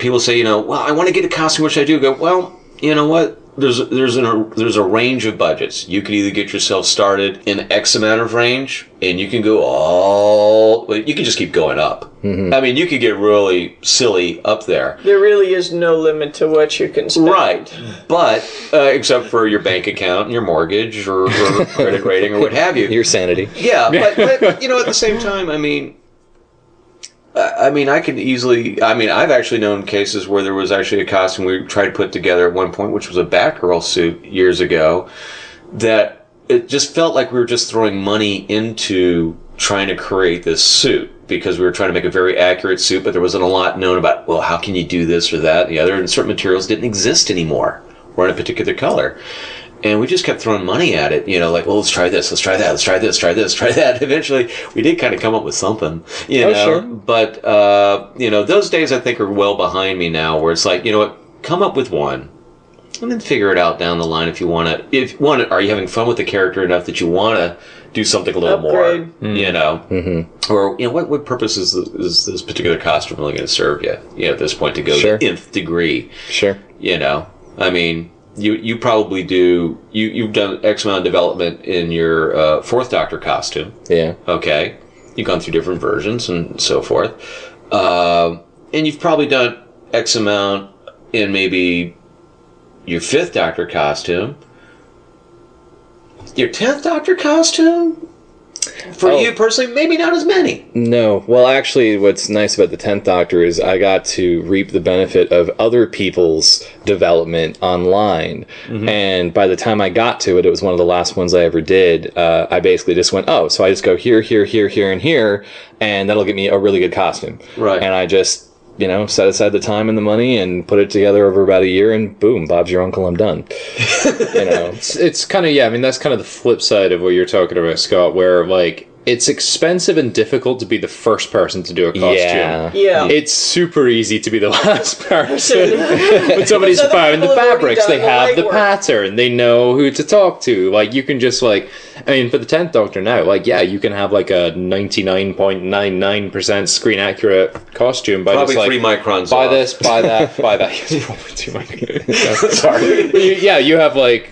people say, you know, well, I want to get a costume, What should I do. Go, well, you know what? There's there's a there's a range of budgets. You could either get yourself started in X amount of range, and you can go all. You can just keep going up. I mean, you could get really silly up there. There really is no limit to what you can spend. Right, but uh, except for your bank account and your mortgage or, or credit rating or what have you. [laughs] Your sanity. Yeah, [laughs] but, but you know, at the same time, I mean, I mean, I could easily. I mean, I've actually known cases where there was actually a costume we tried to put together at one point, which was a Batgirl suit years ago, that it just felt like we were just throwing money into trying to create this suit because we were trying to make a very accurate suit, but there wasn't a lot known about well, how can you do this or that and the other, and certain materials didn't exist anymore or in a particular color. And we just kept throwing money at it, you know, like, well, let's try this, let's try that, let's try this, try this, [laughs] try that. Eventually, we did kind of come up with something, you Oh, know. sure. But, uh, you know, those days I think are well behind me now where it's like, you know what, come up with one and then figure it out down the line if you want to. If one, are you having fun with the character enough that you want to do something a little Upgrade. more, you know? Mm-hmm. Or, you know, what, what purpose is, this- is this particular costume really going to serve you, you know, at this point to go Sure. the nth degree? Sure. you know i mean you you probably do you you've done x amount of development in your uh, fourth doctor costume Yeah. okay you've gone through different versions and so forth uh, and you've probably done X amount in maybe your fifth Doctor costume. Your tenth Doctor costume, for Oh. you personally, maybe not as many. No. Well, actually, what's nice about the 10th Doctor is I got to reap the benefit of other people's development online. And by the time I got to it, it was one of the last ones I ever did. Uh, I basically just went, oh, so I just go here, here, here, here, and here, and that'll get me a really good costume. Right. And I just. You know, set aside the time and the money and put it together over about a year, and boom, Bob's your uncle. I'm done. [laughs] you know, It's, it's kind of yeah. I mean, that's kind of the flip side of what you're talking about, Scott. Where like it's expensive and difficult to be the first person to do a costume. yeah, Yeah. It's super easy to be the [laughs] last person. [laughs] when somebody's Because found the people have already fabrics, they have the legwork. pattern, they know who to talk to. Like you can just like, I mean, for the tenth Doctor now, like yeah, you can have like a ninety nine point nine nine percent screen accurate costume by Probably just like three microns. buy off. this, buy that, buy that. It's probably too much. Sorry. You- yeah, you have like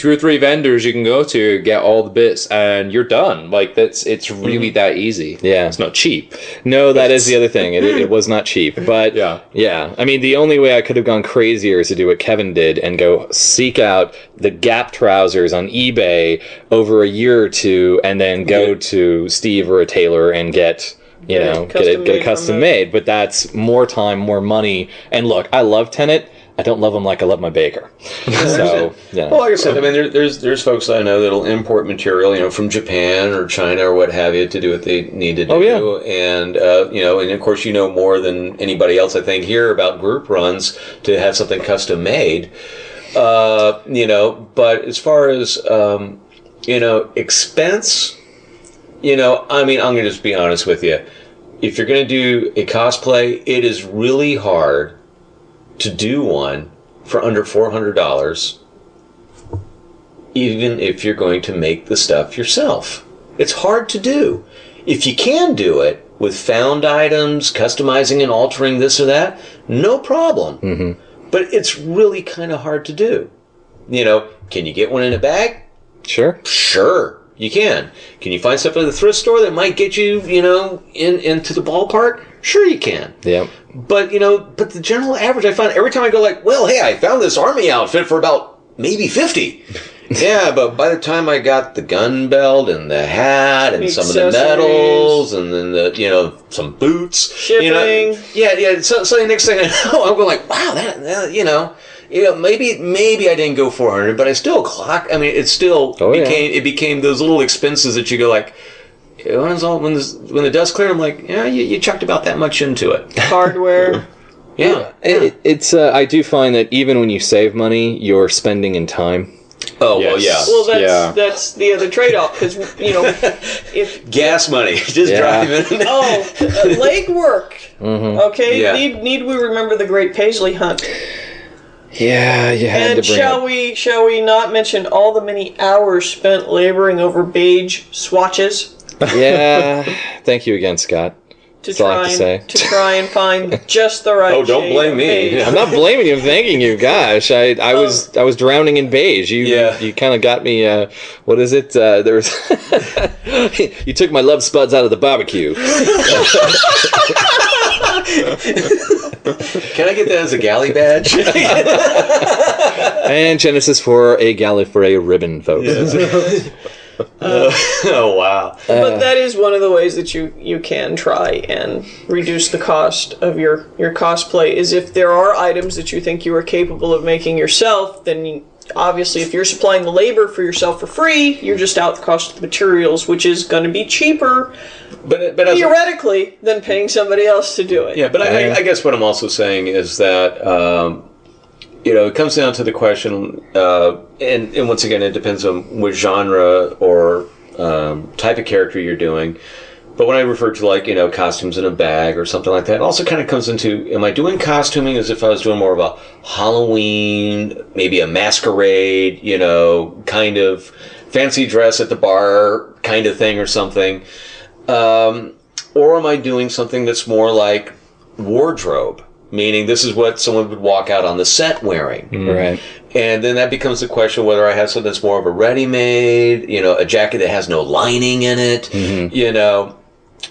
two or three vendors you can go to, get all the bits, and you're done. Like that's it's really mm-hmm. that easy. Yeah. it's not cheap. No, that is the other thing. It, it was not cheap, [laughs] but Yeah. yeah. I mean, the only way I could have gone crazier is to do what Kevin did and go seek out the Gap trousers on eBay over a year or two, and then go Yeah. to Steve or a tailor and get. You know, get it, get from custom made, but that's more time, more money. And look, I love Tennant. I don't love them like I love my baker. [laughs] so, yeah. Well, like I said, I mean, there, there's there's folks I know that'll import material, you know, from Japan or China or what have you, to do what they need to do. Oh, yeah. and uh, you know, and of course, you know more than anybody else, I think, here about group runs to have something custom made. Uh, you know, but as far as um, you know, expense, you know, I mean, I'm gonna just be honest with you. If you're gonna do a cosplay, it is really hard to do one for under four hundred dollars even if you're going to make the stuff yourself. It's hard to do. If you can do it with found items, customizing and altering this or that, no problem. Mm-hmm. But it's really kind of hard to do. You know, can you get one in a bag? sure. Sure, you can. Can you find stuff at the thrift store that might get you, you know, in into the ballpark? Sure, you can. Yeah. But you know, but the general average, I find every time I go like, well, hey, I found this army outfit for about maybe fifty. [laughs] yeah, but by the time I got the gun belt and the hat and some of the medals and then the you know some boots, you know, Shipping. yeah, yeah. So, so the next thing I [laughs] know, I'm going like, wow, that, that you know. You know, maybe maybe I didn't go 400, but I still clock. I mean, it still Oh, yeah. became it became those little expenses that you go like, when is all when this, when the dust cleared, I'm like, yeah, you, you chucked about that much into it. [laughs] Hardware. Yeah. It, it's. Uh, I do find that even when you save money, you're spending in time. Oh well, yeah. Well, that's Yeah. that's the other trade-off because you know [laughs] if Gas money, [laughs] just Yeah. driving. oh uh, leg work. Okay, Yeah. need need we remember the Great Paisley Hunt? Yeah, you had And to bring shall up- we shall we not mention all the many hours spent laboring over beige swatches Yeah. Thank you again, Scott. to That's all I try have to and say. to try and find [laughs] just the right. Oh, don't shade blame of me. beige. I'm not blaming you. I'm thanking you. Gosh, I, I was I was drowning in beige. You Yeah. you kind of got me. Uh, what is it? Uh, there was. [laughs] you took my love spuds out of the barbecue. [laughs] Can I get that as a galley badge? and Genesis for a Gallifrey ribbon, folks. [laughs] oh wow. But that is one of the ways that you you can try and reduce the cost of your your cosplay. Is if there are items that you think you are capable of making yourself, then you, obviously if you're supplying the labor for yourself for free, you're just out the cost of the materials, which is going to be cheaper But but as a, theoretically than paying somebody else to do it. yeah, but I, I, I guess what I'm also saying is that um, you know it comes down to the question, uh, and and once again it depends on which genre or um, type of character you're doing. But when I refer to like you know costumes in a bag or something like that, it also kind of comes into: Am I doing costuming as if I was doing more of a Halloween, maybe a masquerade, you know, kind of fancy dress at the bar kind of thing or something, um, or am I doing something that's more like wardrobe? Meaning, this is what someone would walk out on the set wearing. Mm-hmm. Right. And then that becomes the question whether I have something that's more of a ready made, you know, a jacket that has no lining in it, mm-hmm. you know.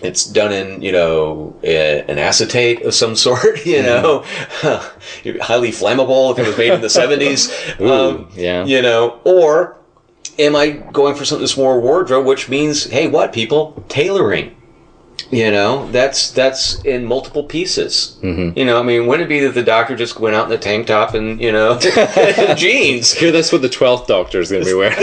it's done in you know a, an acetate of some [laughs] sort. You mm-hmm. know, [laughs] highly flammable if it was made in the seventies. [laughs] Um, yeah. You know, or am I going for something that's more wardrobe, which means, hey, what people tailoring? You know, that's that's in multiple pieces. Mm-hmm. You know, I mean, wouldn't it be that the doctor just went out in the tank top and you know [laughs] [laughs] jeans? Here, that's what the twelfth Doctor is going to be wearing. [laughs]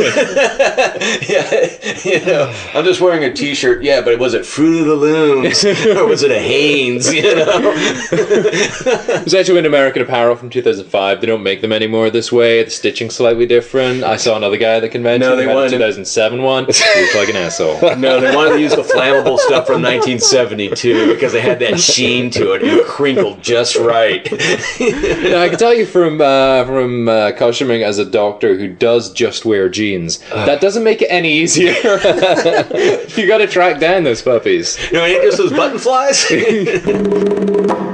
yeah, you know, I'm just wearing a T-shirt. Yeah, but was it Fruit of the Looms or was it a Hanes? You know, There's actually an American Apparel from 2005. They don't make them anymore this way. The stitching's slightly different. I saw another guy at the convention. No, they who a wanted 2007 one. He looked like an asshole. no, they wanted to use the flammable stuff from 1972 because they had that sheen to it and crinkled just right. [laughs] Now, I can tell you from uh, from uh, costuming as a doctor who does just wear jeans, that doesn't make it any easier. [laughs] you got to track down those puppies. You know, ain't just those button flies. [laughs]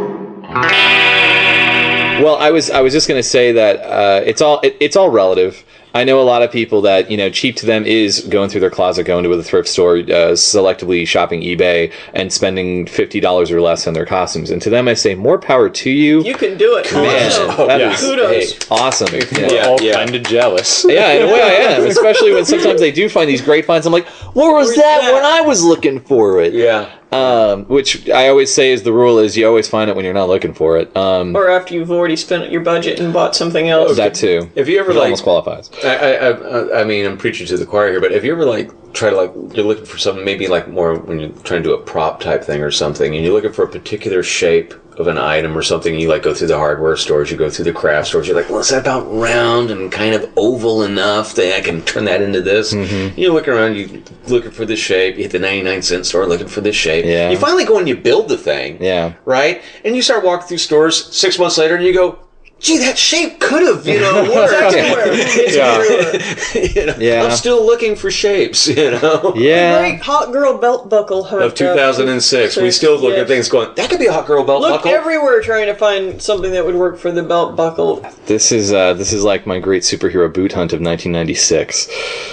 Well, I was I was just gonna say that uh, it's all it, it's all relative. I know a lot of people that you know cheap to them is going through their closet, going to a thrift store, uh, selectively shopping eBay, and spending fifty dollars or less on their costumes. And to them, I say more power to you. You can do it. Man, Awesome. that yeah. is Kudos. hey, awesome. Yeah. We're Yeah, all yeah. kind of jealous. Yeah, in a way I am, [laughs] especially when sometimes they do find these great finds. I'm like, where was that, that? when I was looking for it? yeah. Um, which I always say is the rule is you always find it when you're not looking for it. Um, Or after you've already spent your budget and bought something else. that too. If you ever It like, almost qualifies. I, I, I, I mean, I'm preaching to the choir here, but if you ever like try to like, you're looking for something, maybe like more when you're trying to do a prop type thing or something, and you're looking for a particular shape of an item or something, you like go through the hardware stores, you go through the craft stores, you're like, well, is that about round and kind of oval enough that I can turn that into this? Mm-hmm. You're looking around, you looking for this shape, you hit the 99 cent store looking for this shape. Yeah. You finally go and you build the thing Yeah. right? And you start walking through stores six months later, and you go, "Gee, that shape could have, you know, worked." everywhere. It's everywhere. you know, Yeah. I'm still looking for shapes, you know. [laughs] Yeah. Great hot girl belt buckle hunt Of 2006, we still look at things going, "That could be a hot girl belt Look buckle." Look everywhere trying to find something that would work for the belt buckle. This is uh, this is like my great superhero boot hunt of 1996.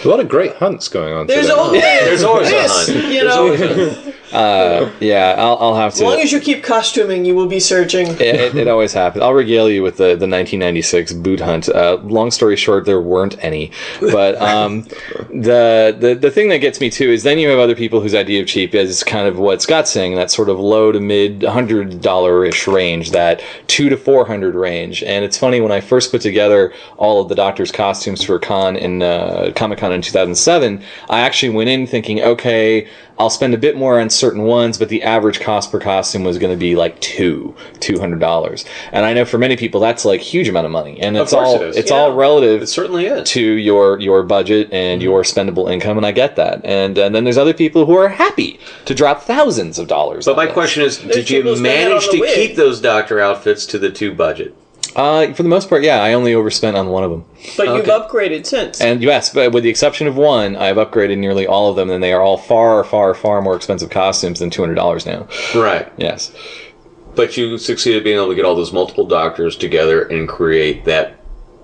A lot of great hunts going on. There's today. always [laughs] There's always a hunt. you There's know. always a hunt. Uh, yeah, I'll, I'll have to. As long as you keep costuming, you will be searching. It, it, it always happens. I'll regale you with the, the 1996 boot hunt. Uh, long story short, there weren't any. But um, [laughs] the, the the thing that gets me too is then you have other people whose idea of cheap is kind of what Scott's saying, that sort of low to mid hundred dollar ish range, that two to four hundred range. And it's funny when I first put together all of the Doctor's costumes for con in uh, Comic Con in 2007, I actually went in thinking, okay. I'll spend a bit more on certain ones, but the average cost per costume was going to be like two, two hundred dollars. And I know for many people that's like huge amount of money, and it's course all it is. it's Yeah. all relative It certainly is. to your your budget and mm-hmm. your spendable income, and I get that. And, and then there's other people who are happy to drop thousands of dollars. But on my this. question is, did you manage to wig. keep those doctor outfits to the two budget? Uh, for the most part, yeah, I only overspent on one of them. But you've upgraded since. And yes, but with the exception of one, I have upgraded nearly all of them, and they are all far, far, far more expensive costumes than two hundred dollars now. Right. Yes. But you succeeded being able to get all those multiple doctors together and create that that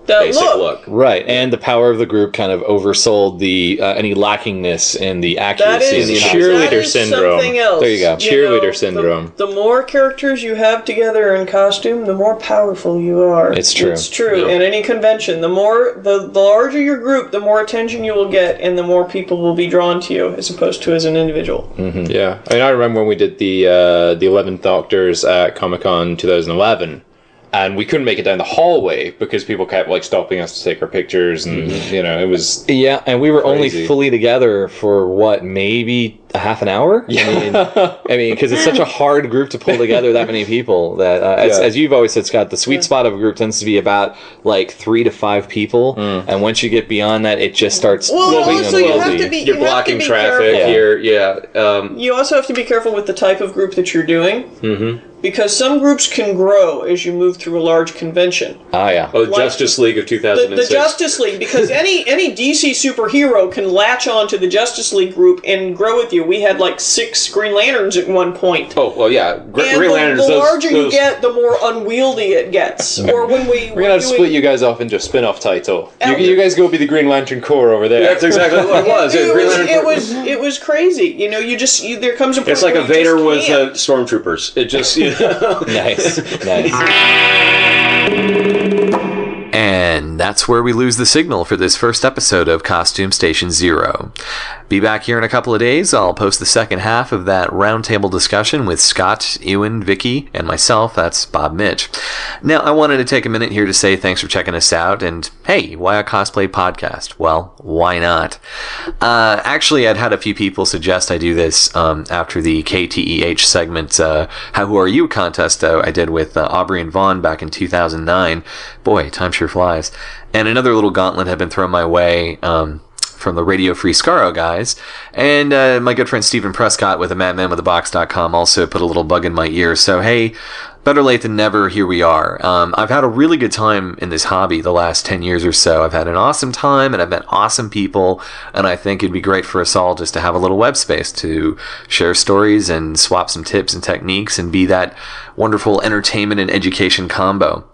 basic look. look. Right, and the power of the group kind of oversold the uh, any lackingness in the accuracy. is, in the cheerleader that is syndrome. something else. There you go. Cheerleader know, syndrome. The, more characters you have together in costume, the more powerful you are. It's true. It's true. Yeah. In any convention, the more the, the larger your group, the more attention you will get, and the more people will be drawn to you, as opposed to as an individual. Yeah, I mean, I remember when we did the uh, the Eleventh Doctors at Comic Con 2011, and we couldn't make it down the hallway because people kept like stopping us to take our pictures, and you know, it was Yeah, and we were Crazy. only fully together for what, maybe a half an hour? Yeah. I mean, I mean, because it's such a [laughs] hard group to pull together that many people. That, uh, as, Yeah. as you've always said, Scott, the sweet spot of a group tends to be about like three to five people, and once you get beyond that, it just starts. Well, building also you have to be you're you have to blocking be traffic. careful. Yeah. You're yeah. Um, You also have to be careful with the type of group that you're doing. Mm-hmm. Because some groups can grow as you move through a large convention. Ah, yeah. Oh, Like- Justice League of The, 2006. the Justice League, because any any DC superhero can latch on to the Justice League group and grow with you. We had like six Green Lanterns at one point. oh well, yeah. Gr- and Green the, Lantern the is those- larger you get, the more unwieldy it gets. Or when we We're gonna have to split you guys off into a spin-off title. You, you guys go be the Green Lantern Corps over there. That's exactly what it [laughs] was. It, Green was, Lantern- it was it was crazy. You know, you just you, there comes a point It's like where a Vader just with uh, stormtroopers. It just you know. Nice, nice. And that's where we lose the signal for this first episode of Costume Station Zero. Be back here in a couple of days. I'll post the second half of that roundtable discussion with Scott, Ewan, Vicky, and myself. That's Bob Mitch. Now, I wanted to take a minute here to say thanks for checking us out. And hey, why a cosplay podcast? Well, why not? Uh, actually, I'd had a few people suggest I do this um, after the KTEH segment, uh, How Who Are You contest uh, I did with uh, Aubrey and Vaughn back in 2009. Boy, time sure flies. And another little gauntlet had been thrown my way. Um, from the Radio Free Skaro guys. And uh, my good friend Stephen Prescott with the MadmanWithABox.com also put a little bug in my ear. So, hey, better late than never, here we are. Um, I've had a really good time in this hobby the last 10 years or so. I've had an awesome time and I've met awesome people. And I think it'd be great for us all just to have a little web space to share stories and swap some tips and techniques and be that wonderful entertainment and education combo.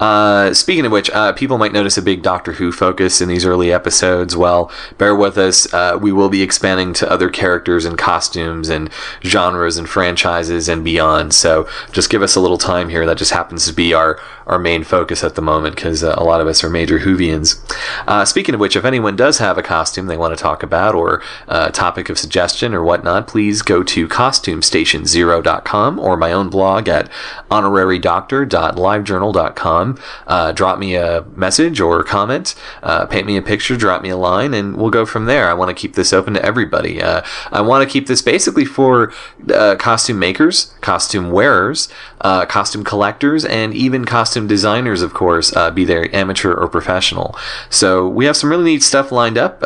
Uh, speaking of which, uh, people might notice a big Doctor Who focus in these early episodes. Well, bear with us. Uh, we will be expanding to other characters and costumes and genres and franchises and beyond. So just give us a little time here. That just happens to be our, our main focus at the moment because uh, a lot of us are major Whovians. Uh, speaking of which, if anyone does have a costume they want to talk about or a topic of suggestion or whatnot, please go to costumestation0.com or my own blog at honorarydoctor.livejournal.com. Uh, drop me a message or comment, uh, paint me a picture, drop me a line, and we'll go from there. I want to keep this open to everybody. Uh, I want to keep this basically for uh, costume makers, costume wearers, uh, costume collectors, and even costume designers, of course, uh, be they amateur or professional. So we have some really neat stuff lined up.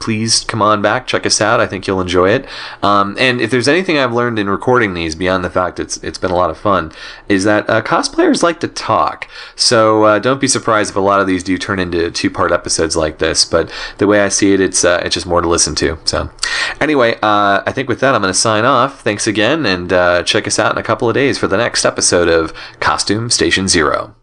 Please come on back, check us out. I think you'll enjoy it. Um, and if there's anything I've learned in recording these, beyond the fact it's it's been a lot of fun, is that cosplayers like to talk. So uh, don't be surprised if a lot of these do turn into two part episodes like this. But the way I see it, it's uh, it's just more to listen to. So anyway, uh, I think with that, I'm going to sign off. Thanks again, and uh, check us out in a couple of days for the next episode of Costume Station Zero.